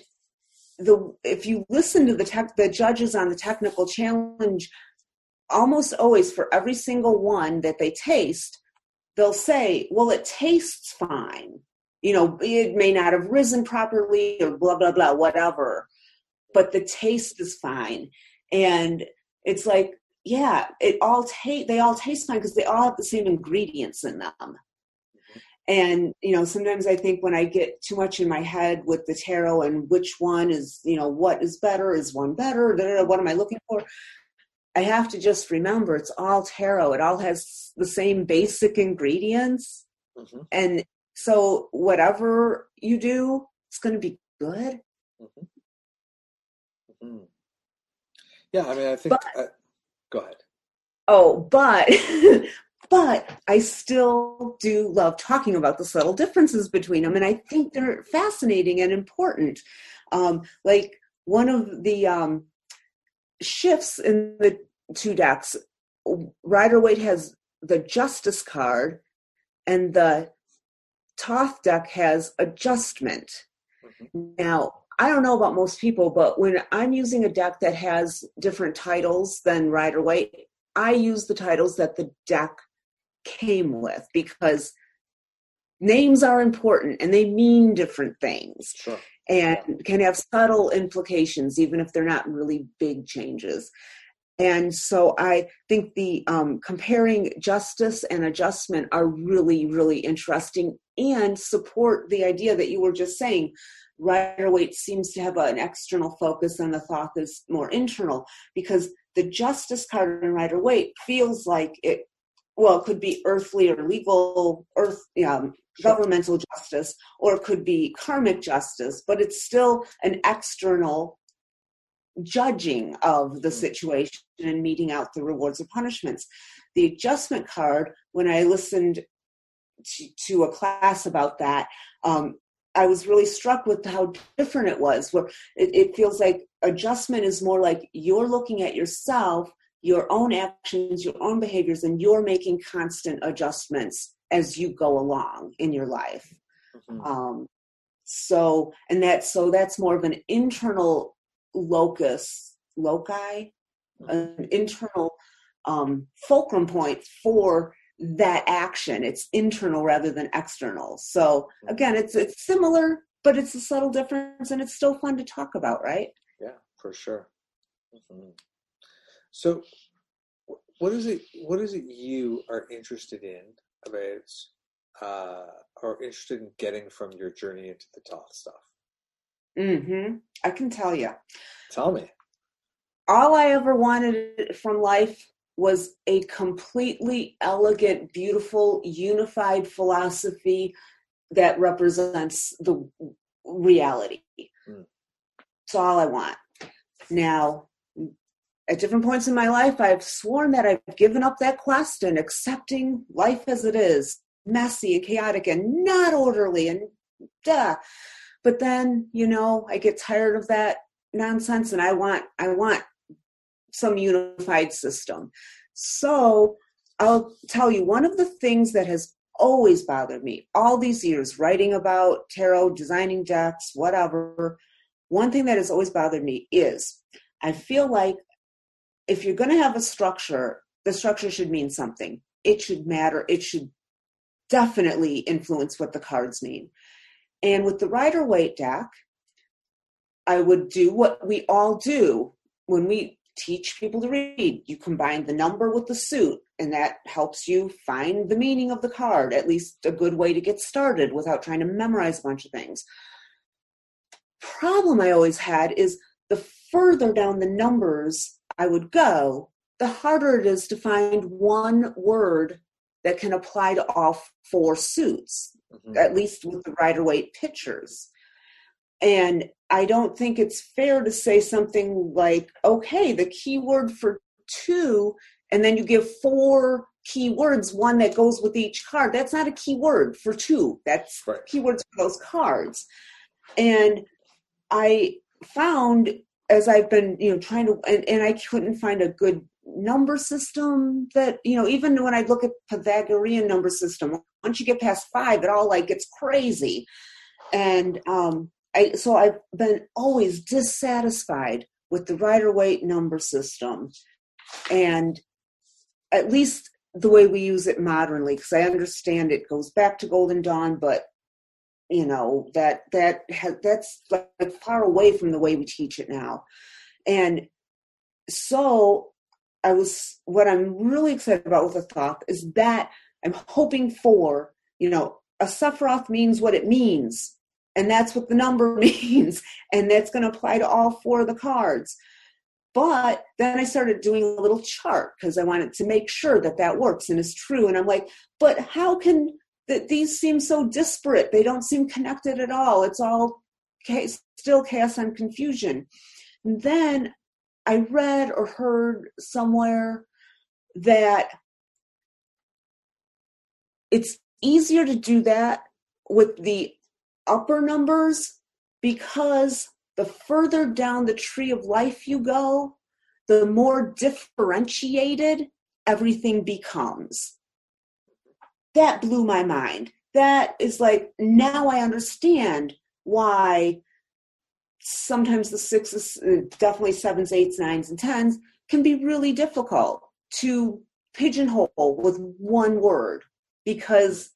the if you listen to the tech the judges on the technical challenge almost always for every single one that they taste, they'll say, well, it tastes fine. You know, it may not have risen properly or blah, blah, blah, whatever, but the taste is fine. And it's like, yeah, it all taste, they all taste fine because they all have the same ingredients in them. And, you know, sometimes I think when I get too much in my head with the tarot and which one is, you know, what is better, is one better, what am I looking for? I have to just remember it's all tarot. It all has the same basic ingredients. Mm-hmm. And so whatever you do, it's going to be good. Mm-hmm. Yeah, I mean, I think. But, I, go ahead. Oh, but. [LAUGHS] but I still do love talking about the subtle differences between them, and I think they're fascinating and important. Um, like one of the um, shifts in the two decks. Rider Waite has the Justice card, and the Thoth deck has Adjustment. Mm-hmm. Now, I don't know about most people, but when I'm using a deck that has different titles than Rider Waite, I use the titles that the deck came with because names are important and they mean different things. Sure and can have subtle implications, even if they're not really big changes. And so I think the um, comparing justice and adjustment are really, really interesting and support the idea that you were just saying. Rider Waite seems to have an external focus and the Thoth is more internal because the justice card in Rider Waite feels like it well, it could be earthly or legal, earth, um, governmental justice, or it could be karmic justice, but it's still an external judging of the mm. situation and meting out the rewards or punishments. The adjustment card, when I listened to, to a class about that, um, I was really struck with how different it was. Where it, it feels like adjustment is more like you're looking at yourself, your own actions, your own behaviors, and you're making constant adjustments as you go along in your life. Mm-hmm. Um, so, and that's so that's more of an internal locus, loci, mm-hmm. an internal um, fulcrum point for that action. It's internal rather than external. So again, it's it's similar, but it's a subtle difference, and it's still fun to talk about, right? Yeah, for sure. Mm-hmm. So, what is it? What is it you are interested in about, uh, or interested in getting from your journey into the Thoth stuff? Hmm. I can tell you. Tell me. All I ever wanted from life was a completely elegant, beautiful, unified philosophy that represents the reality. Mm. That's all I want. Now, at different points in my life, I've sworn that I've given up that quest and accepting life as it is, messy and chaotic and not orderly and duh. But then, you know, I get tired of that nonsense and I want I want some unified system. So I'll tell you, one of the things that has always bothered me all these years, writing about tarot, designing decks, whatever, one thing that has always bothered me is I feel like if you're going to have a structure, the structure should mean something. It should matter. It should definitely influence what the cards mean. And with the Rider Waite deck, I would do what we all do when we teach people to read. You combine the number with the suit, and that helps you find the meaning of the card, at least a good way to get started without trying to memorize a bunch of things. Problem I always had is the further down the numbers I would go, the harder it is to find one word that can apply to all four suits, mm-hmm. at least with the Rider Waite pictures. And I don't think it's fair to say something like, okay, the keyword for two, and then you give four keywords, one that goes with each card. That's not a keyword for two. That's right. keywords for those cards. And I found as I've been, you know, trying to, and, and I couldn't find a good number system that, you know, even when I look at Pythagorean number system, once you get past five, it all like gets crazy. And um, I, so I've been always dissatisfied with the Rider Waite number system, and at least the way we use it modernly, because I understand it goes back to Golden Dawn, but you know that that has, that's like far away from the way we teach it now, and so I was what I'm really excited about with the Thoth is that I'm hoping for you know a Sephiroth means what it means and that's what the number [LAUGHS] means. And that's going to apply to all four of the cards. But then I started doing a little chart because I wanted to make sure that that works and is true. And I'm like, but how can that these seem so disparate? They don't seem connected at all. It's all still chaos and confusion. And then I read or heard somewhere that it's easier to do that with the upper numbers because the further down the tree of life you go, the more differentiated everything becomes. That blew my mind. That is like, now I understand why sometimes the sixes, uh, definitely sevens, eights, nines, and tens, can be really difficult to pigeonhole with one word because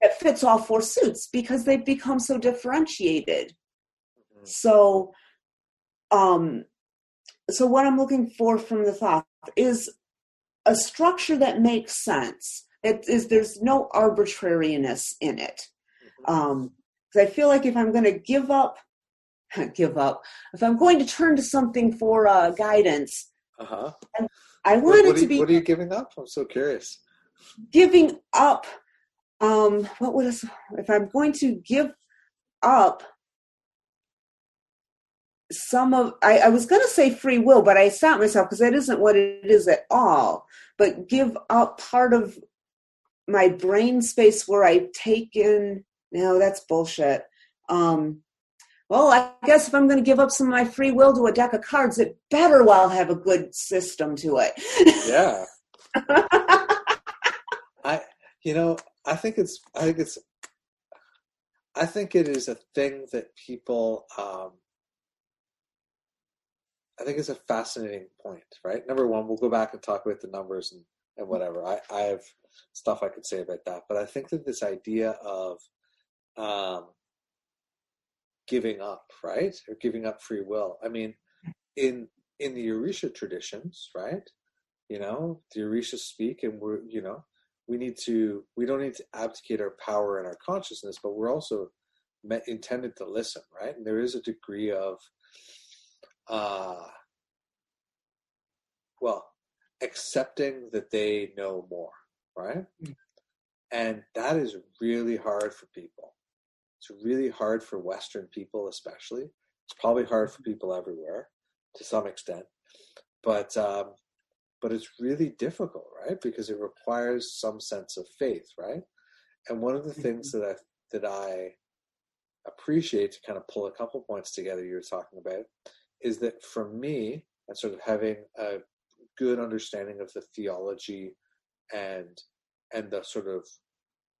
it fits all four suits because they've become so differentiated. Mm-hmm. So, um, so what I'm looking for from the Thoth is a structure that makes sense. It is there's no arbitrariness in it. Mm-hmm. Um, because I feel like if I'm going to give up, [LAUGHS] give up. If I'm going to turn to something for uh, guidance, uh-huh. I, want what, what it to be. What are you giving up? I'm so curious. Giving up um what would if i'm going to give up some of i, I was going to say free will but i stopped myself because that isn't what it is at all but give up part of my brain space where i take in no that's bullshit Um, well, I guess if I'm going to give up some of my free will to a deck of cards, it better well have a good system to it. Yeah. [LAUGHS] I, you know, I think it's, I think it's, I think it is a thing that people, um, I think it's a fascinating point, right? Number one, we'll go back and talk about the numbers and, and whatever. I, I have stuff I could say about that, but I think that this idea of um, giving up, right, or giving up free will. I mean, in in the Orisha traditions, right? You know, the Orisha speak, and we're you know we need to we don't need to abdicate our power and our consciousness, but we're also met, intended to listen, right? And there is a degree of uh, well, accepting that they know more, right? Mm. And that is really hard for people. It's really hard for Western people, especially. It's probably hard for people everywhere to some extent, but um, but it's really difficult, right? Because it requires some sense of faith, right? And one of the things mm-hmm. that I that I appreciate to kind of pull a couple points together you were talking about is that for me, and sort of having a good understanding of the theology and and the sort of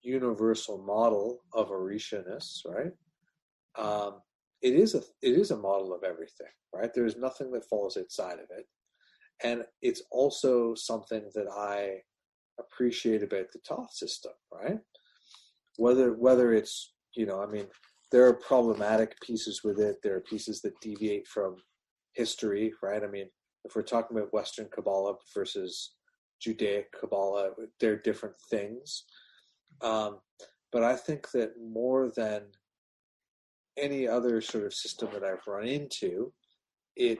universal model of Orishaness, right? Um, it is a it is a model of everything, right? There is nothing that falls outside of it, and it's also something that I appreciate about the Thoth system, right? Whether whether it's you know, I mean, there are problematic pieces with it. There are pieces that deviate from history, right? I mean, if we're talking about Western Kabbalah versus Judaic Kabbalah, they're different things. Um, but I think that more than any other sort of system that I've run into, it,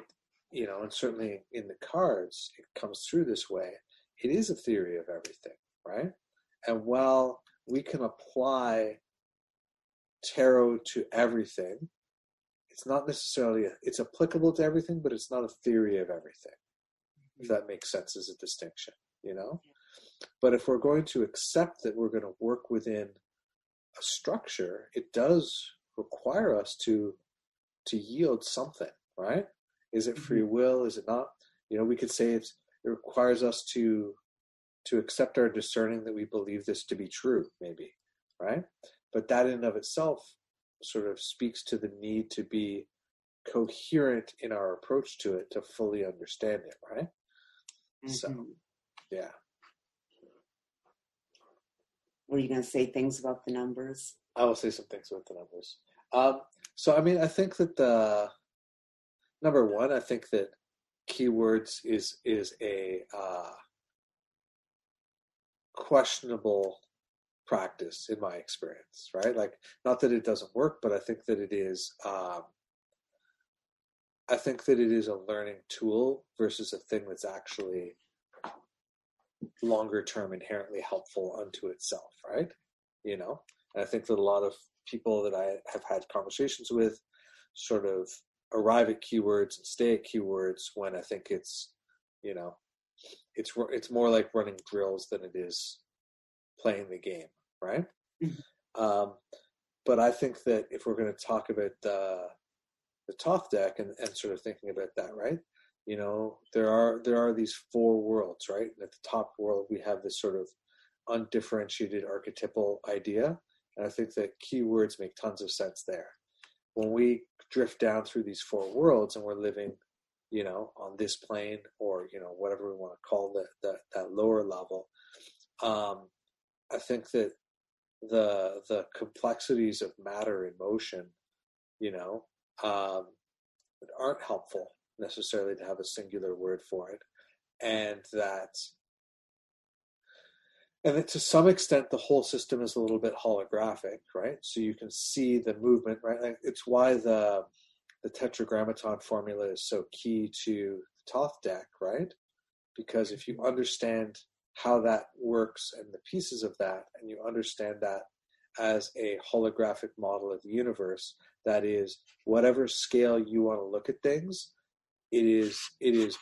you know, and certainly in the cards, it comes through this way. It is a theory of everything, right? And while we can apply tarot to everything. It's not necessarily, a, it's applicable to everything, but it's not a theory of everything. If that makes sense as a distinction, you know? But if we're going to accept that we're going to work within a structure, it does require us to to yield something, right? Is it free mm-hmm. will? Is it not? You know, we could say it's it requires us to to accept our discerning that we believe this to be true, maybe, right? But that in and of itself sort of speaks to the need to be coherent in our approach to it to fully understand it, right? Mm-hmm. So, yeah. Were you going to say things about the numbers? I will say some things about the numbers. Um, so, I mean, I think that the number one, I think that keywords is is a uh, questionable practice in my experience right like not that it doesn't work but i think that it is um, i think that it is a learning tool versus a thing that's actually longer term inherently helpful unto itself right you know and i think that a lot of people that i have had conversations with sort of arrive at keywords and stay at keywords when i think it's you know it's it's more like running drills than it is playing the game, right? Mm-hmm. Um, but I think that if we're going to talk about the the Thoth deck and, and sort of thinking about that, right? You know, there are there are these four worlds, right? And at the top world, we have this sort of undifferentiated archetypal idea, and I think that keywords make tons of sense there. When we drift down through these four worlds and we're living, you know, on this plane or you know whatever we want to call the, the that lower level, um, I think that the the complexities of matter in motion, you know, um, aren't helpful necessarily to have a singular word for it, and that and that to some extent the whole system is a little bit holographic, right? So you can see the movement, right? Like it's why the the tetragrammaton formula is so key to the Thoth deck, right? Because if you understand how that works and the pieces of that, and you understand that as a holographic model of the universe, that is whatever scale you want to look at things, it is it is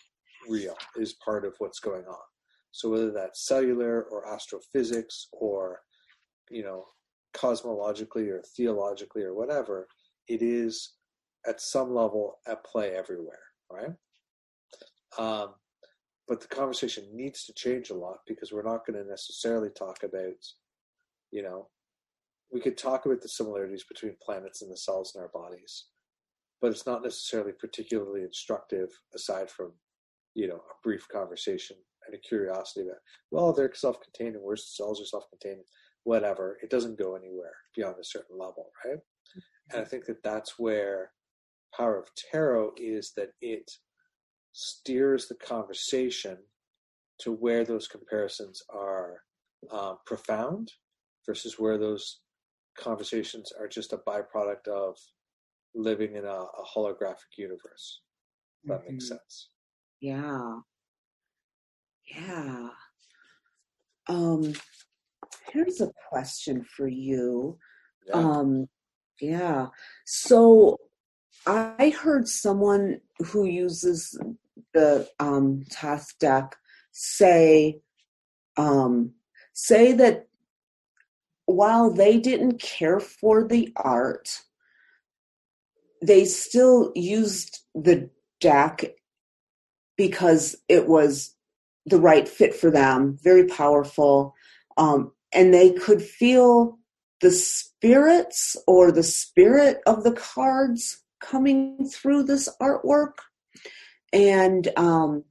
real, it is part of what's going on. So whether that's cellular or astrophysics or you know cosmologically or theologically or whatever, it is at some level at play everywhere, right? Um, but the conversation needs to change a lot because we're not going to necessarily talk about, you know, we could talk about the similarities between planets and the cells in our bodies, but it's not necessarily particularly instructive aside from, you know, a brief conversation and a curiosity about, well, they're self-contained and where's the cells are self-contained, whatever. It doesn't go anywhere beyond a certain level, right? And I think that that's where power of tarot is that it steers the conversation to where those comparisons are um, profound versus where those conversations are just a byproduct of living in a, a holographic universe. If that mm-hmm. makes sense. Yeah. Yeah. Um, here's a question for you. Yeah. Um, yeah. So I heard someone who uses the um, Thoth deck say um, say that while they didn't care for the art, they still used the deck because it was the right fit for them, very powerful, um, and they could feel the spirits or the spirit of the cards coming through this artwork. And um,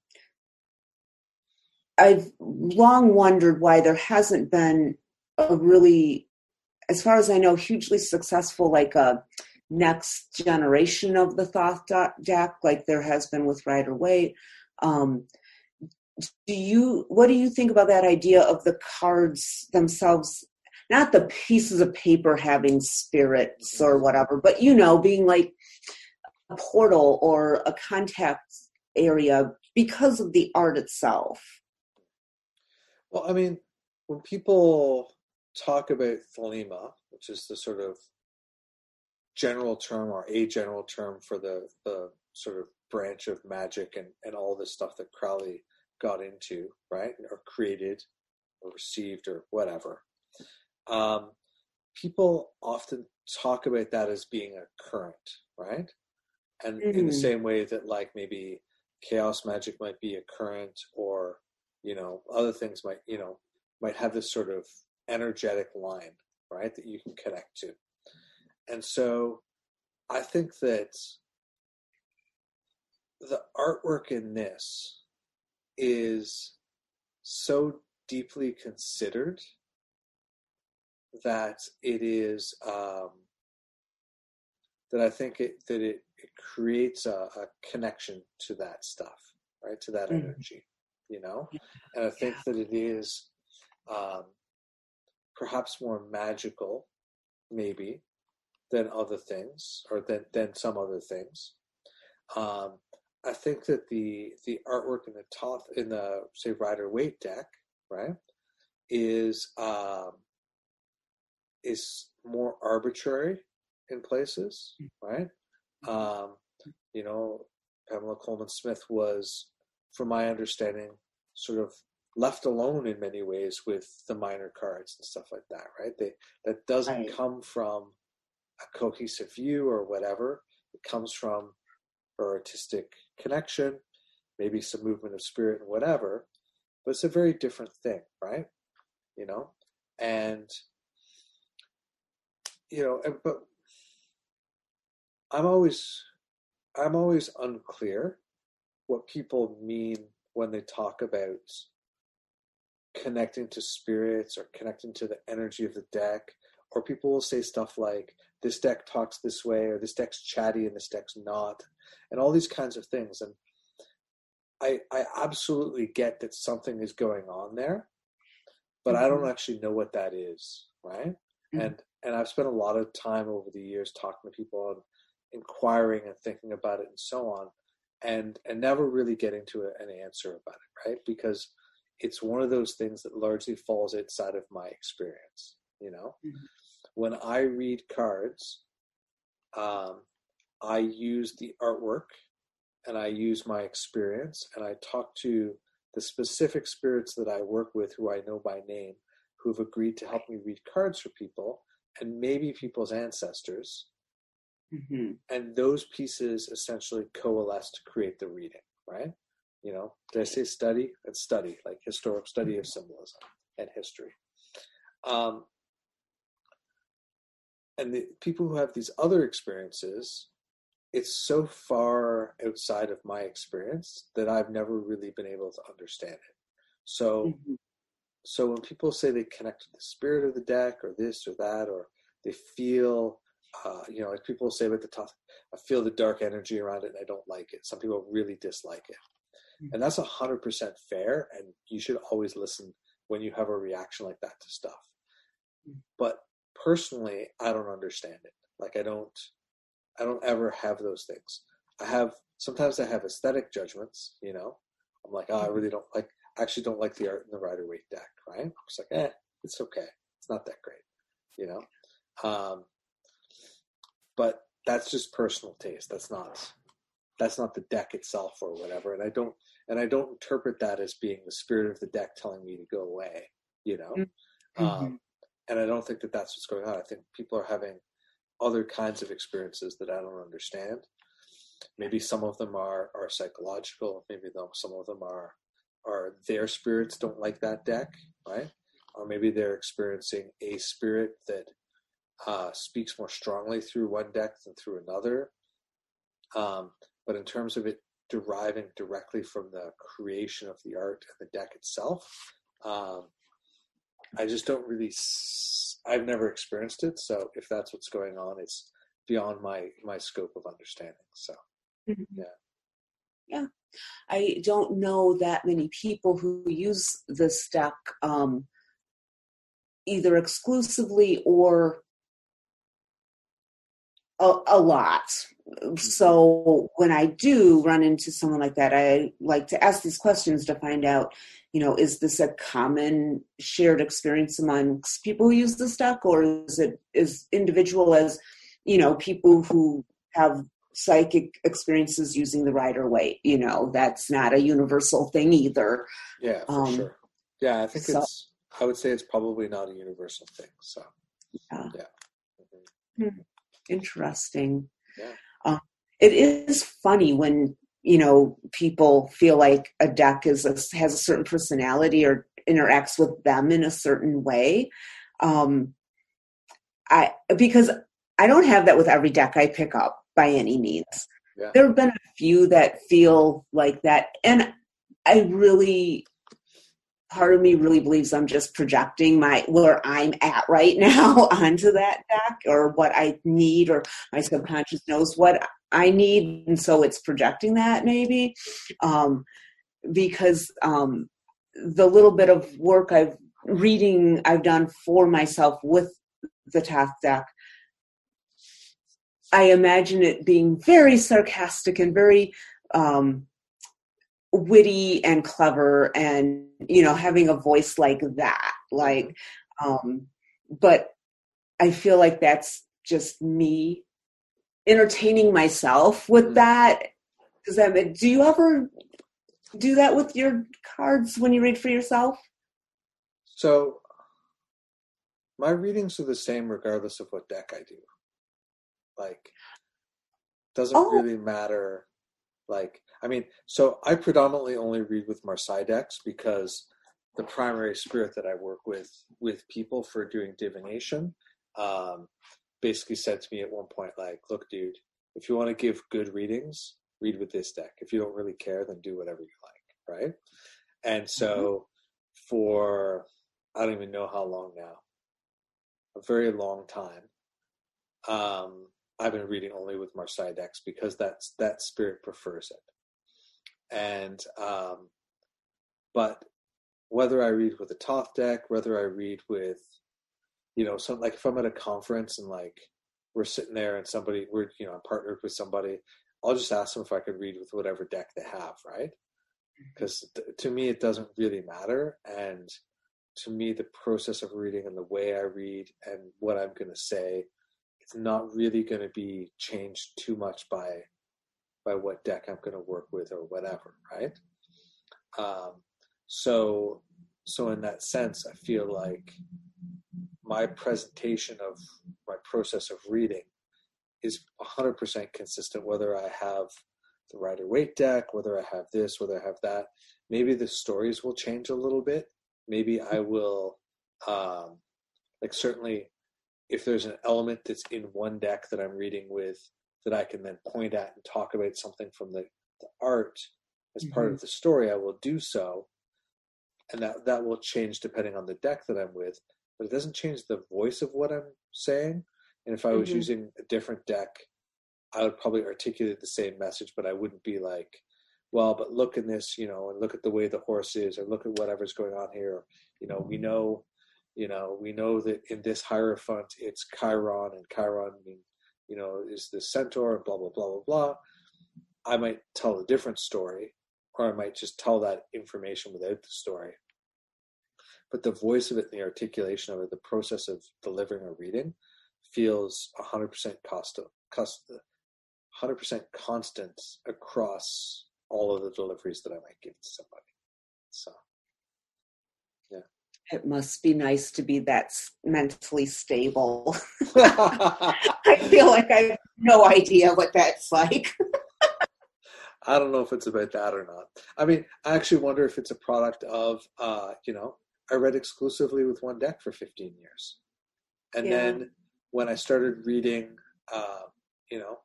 I've long wondered why there hasn't been a really, as far as I know, hugely successful like a next generation of the Thoth deck, like there has been with Rider Waite. Um, do you what do you think about that idea of the cards themselves not the pieces of paper having spirits or whatever but you know being like a portal or a contact area because of the art itself well i mean when people talk about thelema which is the sort of general term or a general term for the the sort of branch of magic and and all this stuff that crowley got into, right, or created or received or whatever. Um, people often talk about that as being a current, right? And mm-hmm. in the mm-hmm. same way that, like, maybe chaos magic might be a current, or you know, other things might, you know, might have this sort of energetic line, right, that you can connect to. And so, I think that the artwork in this is so deeply considered that it is um, that I think it that it, it creates a, a, connection to that stuff, right? To that mm-hmm. energy, you know. And I think yeah. that it is um, perhaps more magical, maybe, than other things, or than than some other things. Um, I think that the the artwork in the top in the say Rider Waite deck, right, is um, is more arbitrary in places, right? Um, you know, Pamela Colman Smith was, from my understanding, sort of left alone in many ways with the minor cards and stuff like that, right? They that doesn't right. come from a cohesive view or whatever. It comes from or artistic connection, maybe some movement of spirit and whatever, but it's a very different thing, right? You know, and you know, and, but I'm always I'm always unclear what people mean when they talk about connecting to spirits or connecting to the energy of the deck or people will say stuff like this deck talks this way or this deck's chatty and this deck's not and all these kinds of things and i i absolutely get that something is going on there but mm-hmm. i don't mm-hmm. actually know what that is right mm-hmm. and and i've spent a lot of time over the years talking to people and inquiring and thinking about it and so on and and never really getting to an answer about it right because it's one of those things that largely falls outside of my experience you know mm-hmm when I read cards, um, I use the artwork and I use my experience and I talk to the specific spirits that I work with who I know by name who have agreed to help me read cards for people and maybe people's ancestors. hmm And those pieces essentially coalesce to create the reading, right? You know, did I say study? It's study, like historic study of symbolism and history. Um, and the people who have these other experiences, it's so far outside of my experience that I've never really been able to understand it. So, Mhm. so when people say they connect to the spirit of the deck or this or that, or they feel, uh, you know, like people say about the Thoth, I feel the dark energy around it and I don't like it. Some people really dislike it. And that's a hundred percent fair. And you should always listen when you have a reaction like that to stuff. But personally, I don't understand it. Like I don't, I don't ever have those things. I have, sometimes I have aesthetic judgments, you know, I'm like, oh, I really don't like, I actually don't like the art in the Rider Waite deck, right? I'm just like, eh, it's okay. It's not that great, you know? Um, but that's just personal taste. That's not, that's not the deck itself or whatever. And I don't, and I don't interpret that as being the spirit of the deck telling me to go away, you know? Mhm. Um, and I don't think that that's what's going on. I think people are having other kinds of experiences that I don't understand. Maybe some of them are are psychological. Maybe some of them are are their spirits don't like that deck, right? Or maybe they're experiencing a spirit that uh, speaks more strongly through one deck than through another. Um, but in terms of it deriving directly from the creation of the art and the deck itself, um, I just don't really. s- I've never experienced it, so if that's what's going on, it's beyond my my scope of understanding. So Mhm. Yeah. Yeah. I don't know that many people who use this deck um, either exclusively or a, a lot. So when I do run into someone like that, I like to ask these questions to find out, you know, is this a common shared experience amongst people who use this deck, or is it as individual as, you know, people who have psychic experiences using the Rider Waite? You know, that's not a universal thing either. yeah, for Um, sure. Yeah, I think so- it's. I would say it's probably not a universal thing. So Yeah. yeah. Mhm. Interesting. Yeah. Um, it is funny when you know people feel like a deck is a, has a certain personality or interacts with them in a certain way. Um, I because I don't have that with every deck I pick up by any means. Yeah. There have been a few that feel like that, and I really part of me really believes I'm just projecting my where I'm at right [LAUGHS] now onto that deck or what I need or my subconscious knows what I need. And so it's projecting that maybe um, because um, the little bit of work I've reading I've done for myself with the Thoth deck I imagine it being very sarcastic and very um, witty and clever and you know having a voice like that like um but i feel like that's just me entertaining myself with Mm. that does that make- do you ever do that with your cards when you read for yourself So my readings are the same regardless of what deck I do. Like doesn't Oh. really matter like I mean, so I predominantly only read with Marseille decks because the primary spirit that I work with with people for doing divination um, basically said to me at one point like, "Look, dude, if you want to give good readings, read with this deck. If you don't really care, then do whatever you like." Right? And so for I don't even know how long now, a very long time. Um, I've been reading only with Marseille decks because that's that spirit prefers it. And um, but whether I read with a Thoth deck, whether I read with, you know, some like if I'm at a conference and like we're sitting there and somebody we're you know I'm partnered with somebody, I'll just ask them if I could read with whatever deck they have, right? Because to me it doesn't really matter, and to me the process of reading and the way I read and what I'm going to say it's not really going to be changed too much by by what deck I'm going to work with or whatever, right? Um, so so in that sense, I feel like my presentation of my process of reading is 100% consistent whether I have the Rider Waite deck, whether I have this, whether I have that. Maybe the stories will change a little bit. Maybe I will, um, like, certainly if there's an element that's in one deck that I'm reading with that I can then point at and talk about something from the, the art as mm-hmm. part of the story, I will do so. And that, that will change depending on the deck that I'm with, but it doesn't change the voice of what I'm saying. And if I was mm-hmm. using a different deck, I would probably articulate the same message, but I wouldn't be like, well, but look in this, you know, and look at the way the horse is, or look at whatever's going on here. You know, we know, you know, we know that in this hierophant it's Chiron, and Chiron, mean, you know, is the centaur, blah blah blah blah blah. I might tell a different story, or I might just tell that information without the story. But the voice of it, the articulation of it, the process of delivering a reading, feels 100% cost, cost 100% constant across all of the deliveries that I might give to somebody. So. It must be nice to be that mentally stable. [LAUGHS] I [LAUGHS] feel like I have no idea what that's like. [LAUGHS] I don't know if it's about that or not. I mean, I actually wonder if it's a product of, uh, you know, I read exclusively with one deck for 15 years. And yeah. then when I started reading, uh, you know,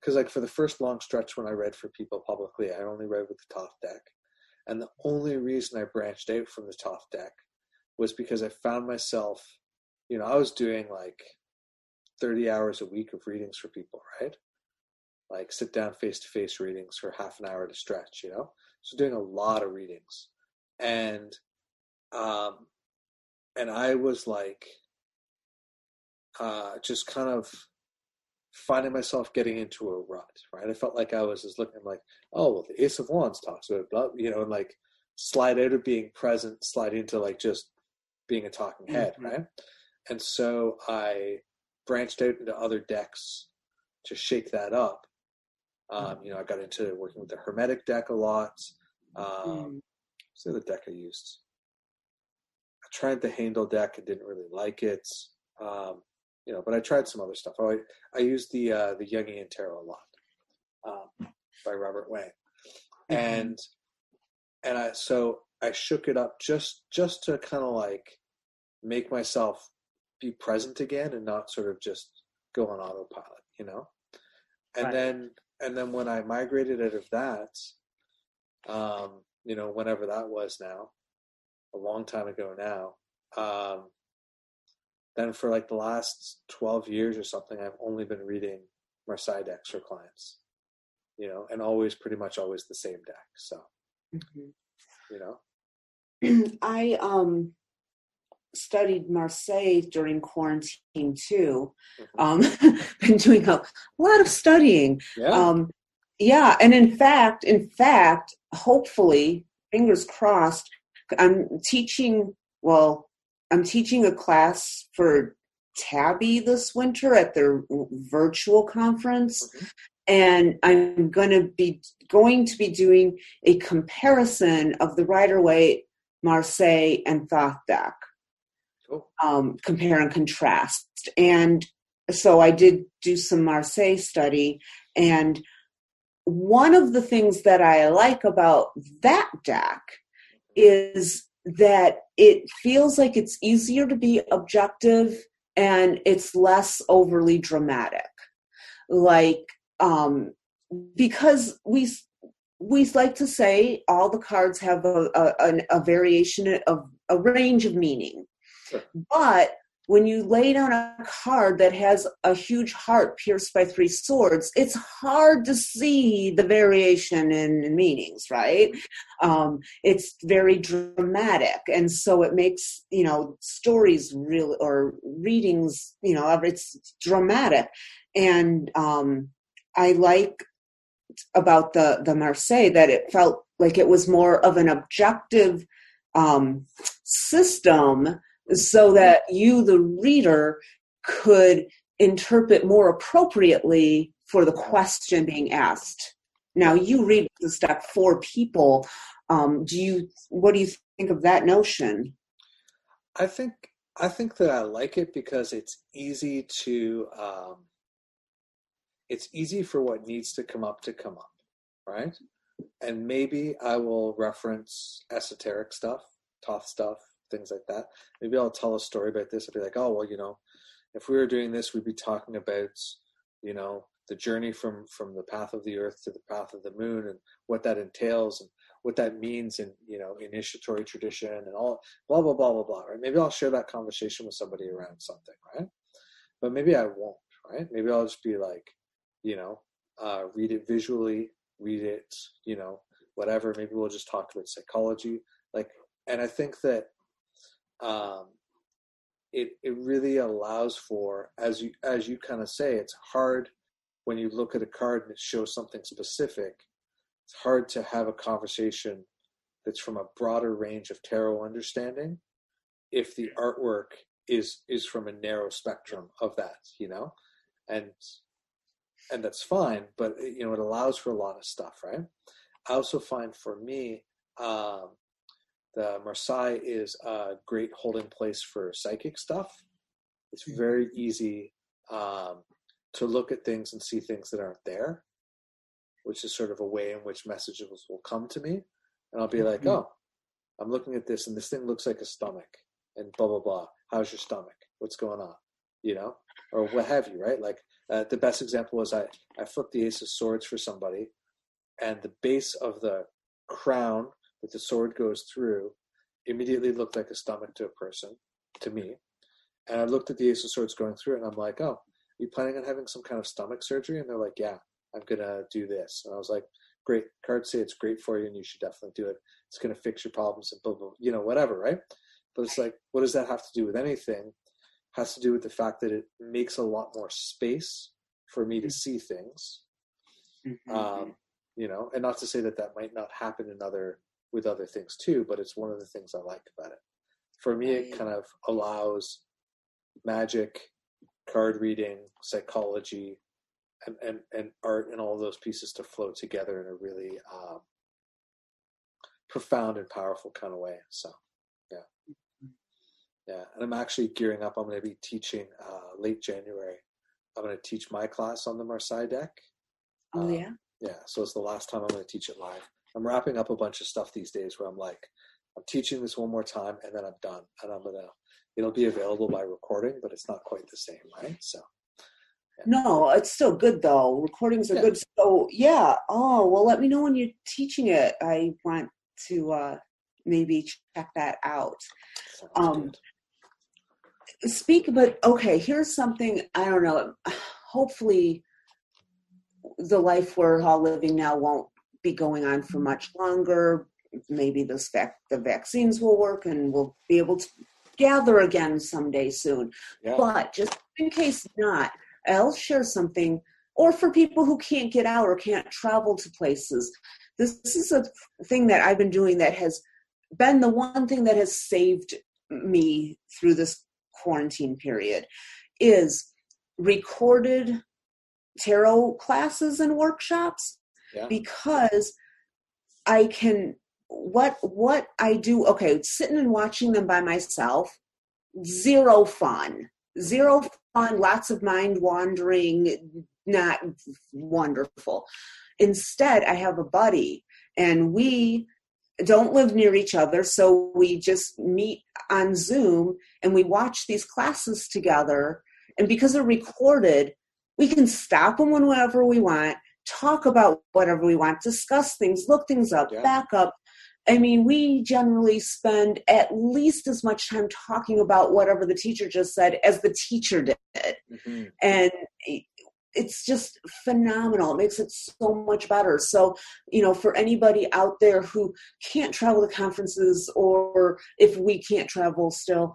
because like for the first long stretch when I read for people publicly, I only read with the Thoth deck, and the only reason I branched out from the Thoth deck was because I found myself, you know, I was doing like 30 hours a week of readings for people, right? Like sit down face to face readings for half an hour to stretch, you know? So doing a lot of readings. And um and I was like uh just kind of finding myself getting into a rut, right? I felt like I was just looking like, oh, well, the Ace of Wands talks about, blah, you know, and like slide out of being present, slide into like just being a talking head, mm-hmm. right? And so I branched out into other decks to shake that up. Um, you know, I got into working with the Hermetic deck a lot. Um, mm. What's the other deck I used? I tried the Haindl deck and didn't really like it. Um, you know, but I tried some other stuff. I I used the uh, the Jungian Tarot a lot um, by Robert Wang, mm-hmm. and and I so I shook it up just just to kind of like make myself be present again and not sort of just go on autopilot, you know. And right. then and then when I migrated out of that, um, you know, whenever that was now, a long time ago now, um, then for like the last 12 years or something, I've only been reading Marseille decks for clients, you know, and always pretty much always the same deck. So, mm-hmm. you know, [CLEARS THROAT] I, um, studied Marseille during quarantine too. Mm-hmm. Um, [LAUGHS] been doing a lot of studying. Yeah. Um, yeah, and in fact, in fact, hopefully, fingers crossed, I'm teaching. Well, I'm teaching a class for Tabby this winter at their virtual conference. Mm-hmm. And I'm going to be going to be doing a comparison of the Rider Waite, Marseille, and Thoth deck. Cool. Um, compare and contrast. And so I did do some Marseille study. And one of the things that I like about that deck is that it feels like it's easier to be objective and it's less overly dramatic like um because we we like to say all the cards have a a, a variation of a range of meaning sure. but when you lay down a card that has a huge heart pierced by three swords, it's hard to see the variation in, meanings, right? Um, it's very dramatic, and so it makes you know stories real or readings, you know, it's dramatic, and um, I like about the the Marseille that it felt like it was more of an objective um, system so that you, the reader, could interpret more appropriately for the question being asked. Now, you read the step for people. Um, do you? What do you think of that notion? I think I think that I like it because it's easy to um, it's easy for what needs to come up to come up, right? And maybe I will reference esoteric stuff, Thoth stuff, things like that. Maybe I'll tell a story about this. I'll be like, oh well, you know, if we were doing this, we'd be talking about, you know, the journey from from the path of the earth to the path of the moon and what that entails and what that means in you know initiatory tradition and all blah blah blah blah blah right maybe i'll share that conversation with somebody around something right but maybe i won't right maybe i'll just be like you know uh, read it visually read it you know whatever maybe we'll just talk about psychology like and i think that um it it really allows for as you as you kind of say it's hard when you look at a card and it shows something specific it's hard to have a conversation that's from a broader range of tarot understanding if the artwork is is from a narrow spectrum of that you know? And and that's fine but you know it allows for a lot of stuff right? I also find for me um the marseille is a great holding place for psychic stuff it's very easy um to look at things and see things that aren't there which is sort of a way in which messages will come to me. And I'll be mm-hmm. like, oh, I'm looking at this and this thing looks like a stomach and blah, blah, blah. How's your stomach? What's going on? You know, or what have you, right? Like uh, the best example was I, I flipped the Ace of Swords for somebody and the base of the crown that the sword goes through immediately looked like a stomach to a person, to me. And I looked at the Ace of Swords going through and I'm like, oh, are you planning on having some kind of stomach surgery? And they're like, yeah. I'm gonna do this. And I was like, great. Cards say it's great for you, and you should definitely do it. It's gonna fix your problems and blah blah. You know, whatever, right? But it's like, what does that have to do with anything? It has to do with the fact that it makes a lot more space for me to see things. Mm-hmm. Um, you know, and not to say that that might not happen in other with other things too, but it's one of the things I like about it. For me, it kind of allows magic, card reading, psychology, and, and, and art and all those pieces to flow together in a really um, profound and powerful kind of way. So, yeah. Yeah. And I'm actually gearing up. I'm going to be teaching uh, late January. I'm going to teach my class on the Marseille deck. Oh, um, yeah. Yeah. So it's the last time I'm going to teach it live. I'm wrapping up a bunch of stuff these days where I'm like, I'm teaching this one more time and then I'm done. And I'm going to, it'll be available by recording, but it's not quite the same, right? So, no, it's still good though. Recordings are yeah. good. So yeah. Oh well, let me know when you're teaching it. I want to uh, maybe check that out. Um, speak, but okay. Here's something I don't know. [SIGHS] Hopefully, the life we're all living now won't be going on for much longer. Maybe vac- the vaccines will work, and we'll be able to gather again someday soon. Yeah. But just in case not I'll share something or for people who can't get out or can't travel to places this, this is a thing that i've been doing that has been the one thing that has saved me through this quarantine period is recorded tarot classes and workshops because i can what what i do okay sitting and watching them by myself zero fun zero fun, lots of mind wandering, not wonderful. Instead, I have a buddy, and we don't live near each other, so we just meet on Zoom and we watch these classes together. And because they're recorded, we can stop them whenever we want, talk about whatever we want, discuss things, look things up, yeah. back up, I mean, we generally spend at least as much time talking about whatever the teacher just said as the teacher did. Mm-hmm. And it's just phenomenal. It makes it so much better. So, you know, for anybody out there who can't travel to conferences or if we can't travel still,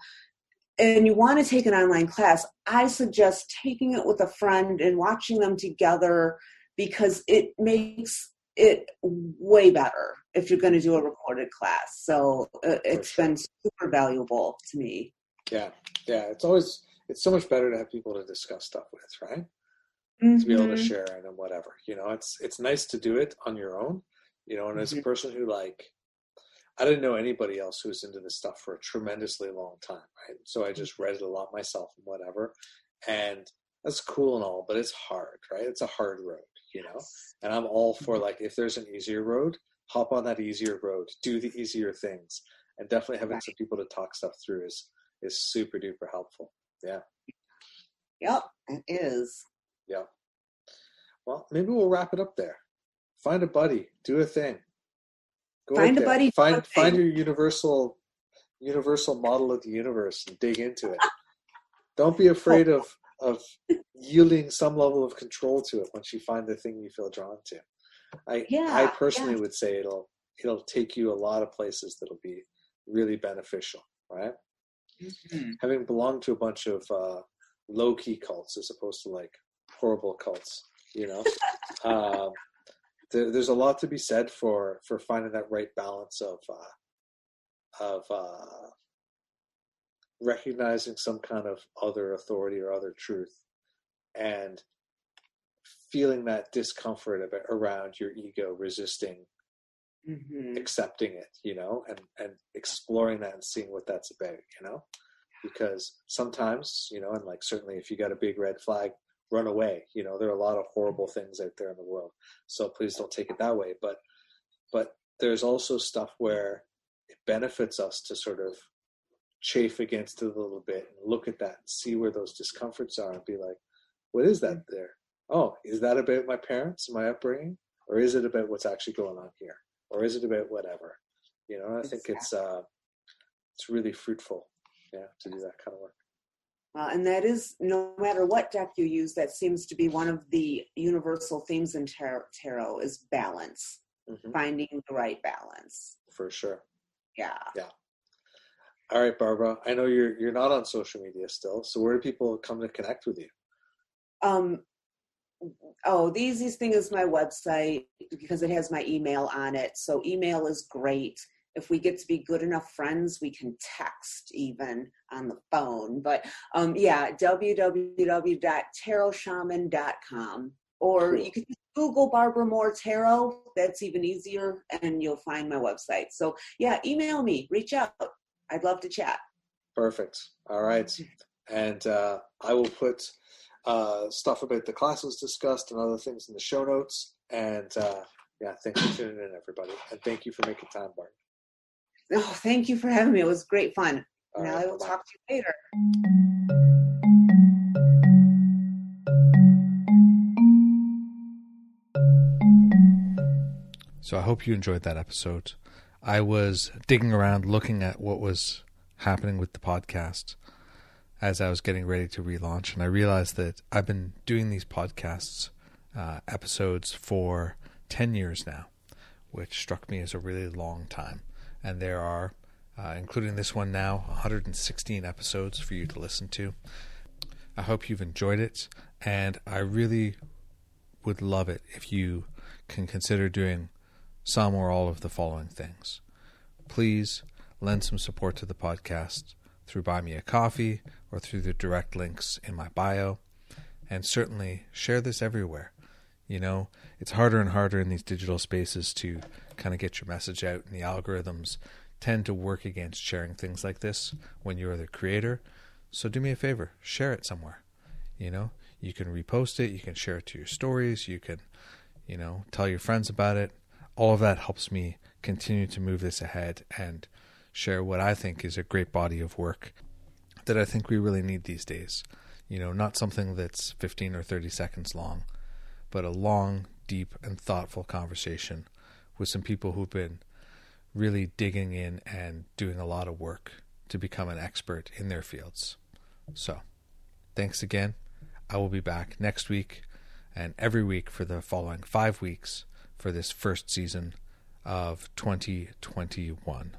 and you want to take an online class, I suggest taking it with a friend and watching them together because it makes it way better if you're going to do a recorded class. So uh, it's sure. been super valuable to me. Yeah, yeah. It's always it's so much better to have people to discuss stuff with, right? Mm-hmm. To be able to mm-hmm. share and whatever. You know, it's it's nice to do it on your own. You know, and as mm-hmm. a person who like, I didn't know anybody else who was into this stuff for a tremendously long time, right? So I just read it a lot myself and whatever. And that's cool and all, but it's hard, right? It's a hard road, you know? And I'm all for mm-hmm. like, if there's an easier road, hop on that easier road, do the easier things. And definitely having right. some people to talk stuff through is is super duper helpful. Yeah. Yep, it is. Yeah. Well, maybe we'll wrap it up there. Find a buddy, do a thing. Go find a buddy. Find find your universal universal model of the universe and dig into it. Don't be [LAUGHS] oh. afraid of of yielding some level of control to it once you find the thing you feel drawn to. I yeah, I personally yeah. would say it'll it'll take you a lot of places that'll be really beneficial, right? Mm-hmm. Having belonged to a bunch of uh, low key cults as opposed to like horrible cults, you know, [LAUGHS] um, there, there's a lot to be said for for finding that right balance of uh, of uh, recognizing some kind of other authority or other truth, and feeling that discomfort of it around your ego resisting mm-hmm. accepting it you know and and exploring that and seeing what that's about you know because sometimes you know and like certainly if you got a big red flag run away you know there are a lot of horrible things out there in the world so please don't take it that way but but there's also stuff where it benefits us to sort of chafe against it a little bit and look at that and see where those discomforts are and be like what is that there? Oh is that about my parents my upbringing? Or is it about what's actually going on here? Or is it about whatever? You know i think it's uh it's really fruitful yeah to do that kind of work. Uh, and that is no matter what deck you use that seems to be one of the universal themes in tar- tarot is balance mm-hmm. finding the right balance. For sure. Yeah. Yeah all right barbara i know you're you're not on social media still so where do people come to connect with you um oh the easiest thing is my website because it has my email on it so email is great if we get to be good enough friends, we can text even on the phone. But um, yeah, www.tarotshaman.com. Or you can Google Barbara Moore Tarot. That's even easier, and you'll find my website. So yeah, email me, reach out. I'd love to chat. Perfect. All right. And uh, I will put uh, stuff about the classes discussed and other things in the show notes. And uh, yeah, thanks for tuning in, everybody. And thank you for making time, Bart. Oh, thank you for having me. It was great fun. All now right, I will bye. talk to you later. So I hope you enjoyed that episode. I was digging around looking at what was happening with the podcast as I was getting ready to relaunch, and I realized that I've been doing these podcasts uh, episodes for 10 years now, which struck me as a really long time and there are, uh, including this one now, 116 episodes for you to listen to. I hope you've enjoyed it, and I really would love it if you can consider doing some or all of the following things. Please lend some support to the podcast through Buy Me a Coffee or through the direct links in my bio. And certainly share this everywhere. You know, it's harder and harder in these digital spaces to kind of get your message out, and the algorithms tend to work against sharing things like this when you're the creator. So do me a favor, share it somewhere. You know, you can repost it, you can share it to your stories, you can, you know, tell your friends about it. All of that helps me continue to move this ahead and share what I think is a great body of work that I think we really need these days. You know, not something that's 15 or 30 seconds long but a long, deep, and thoughtful conversation with some people who've been really digging in and doing a lot of work to become an expert in their fields. So, thanks again. I will be back next week and every week for the following five weeks for this first season of 2021.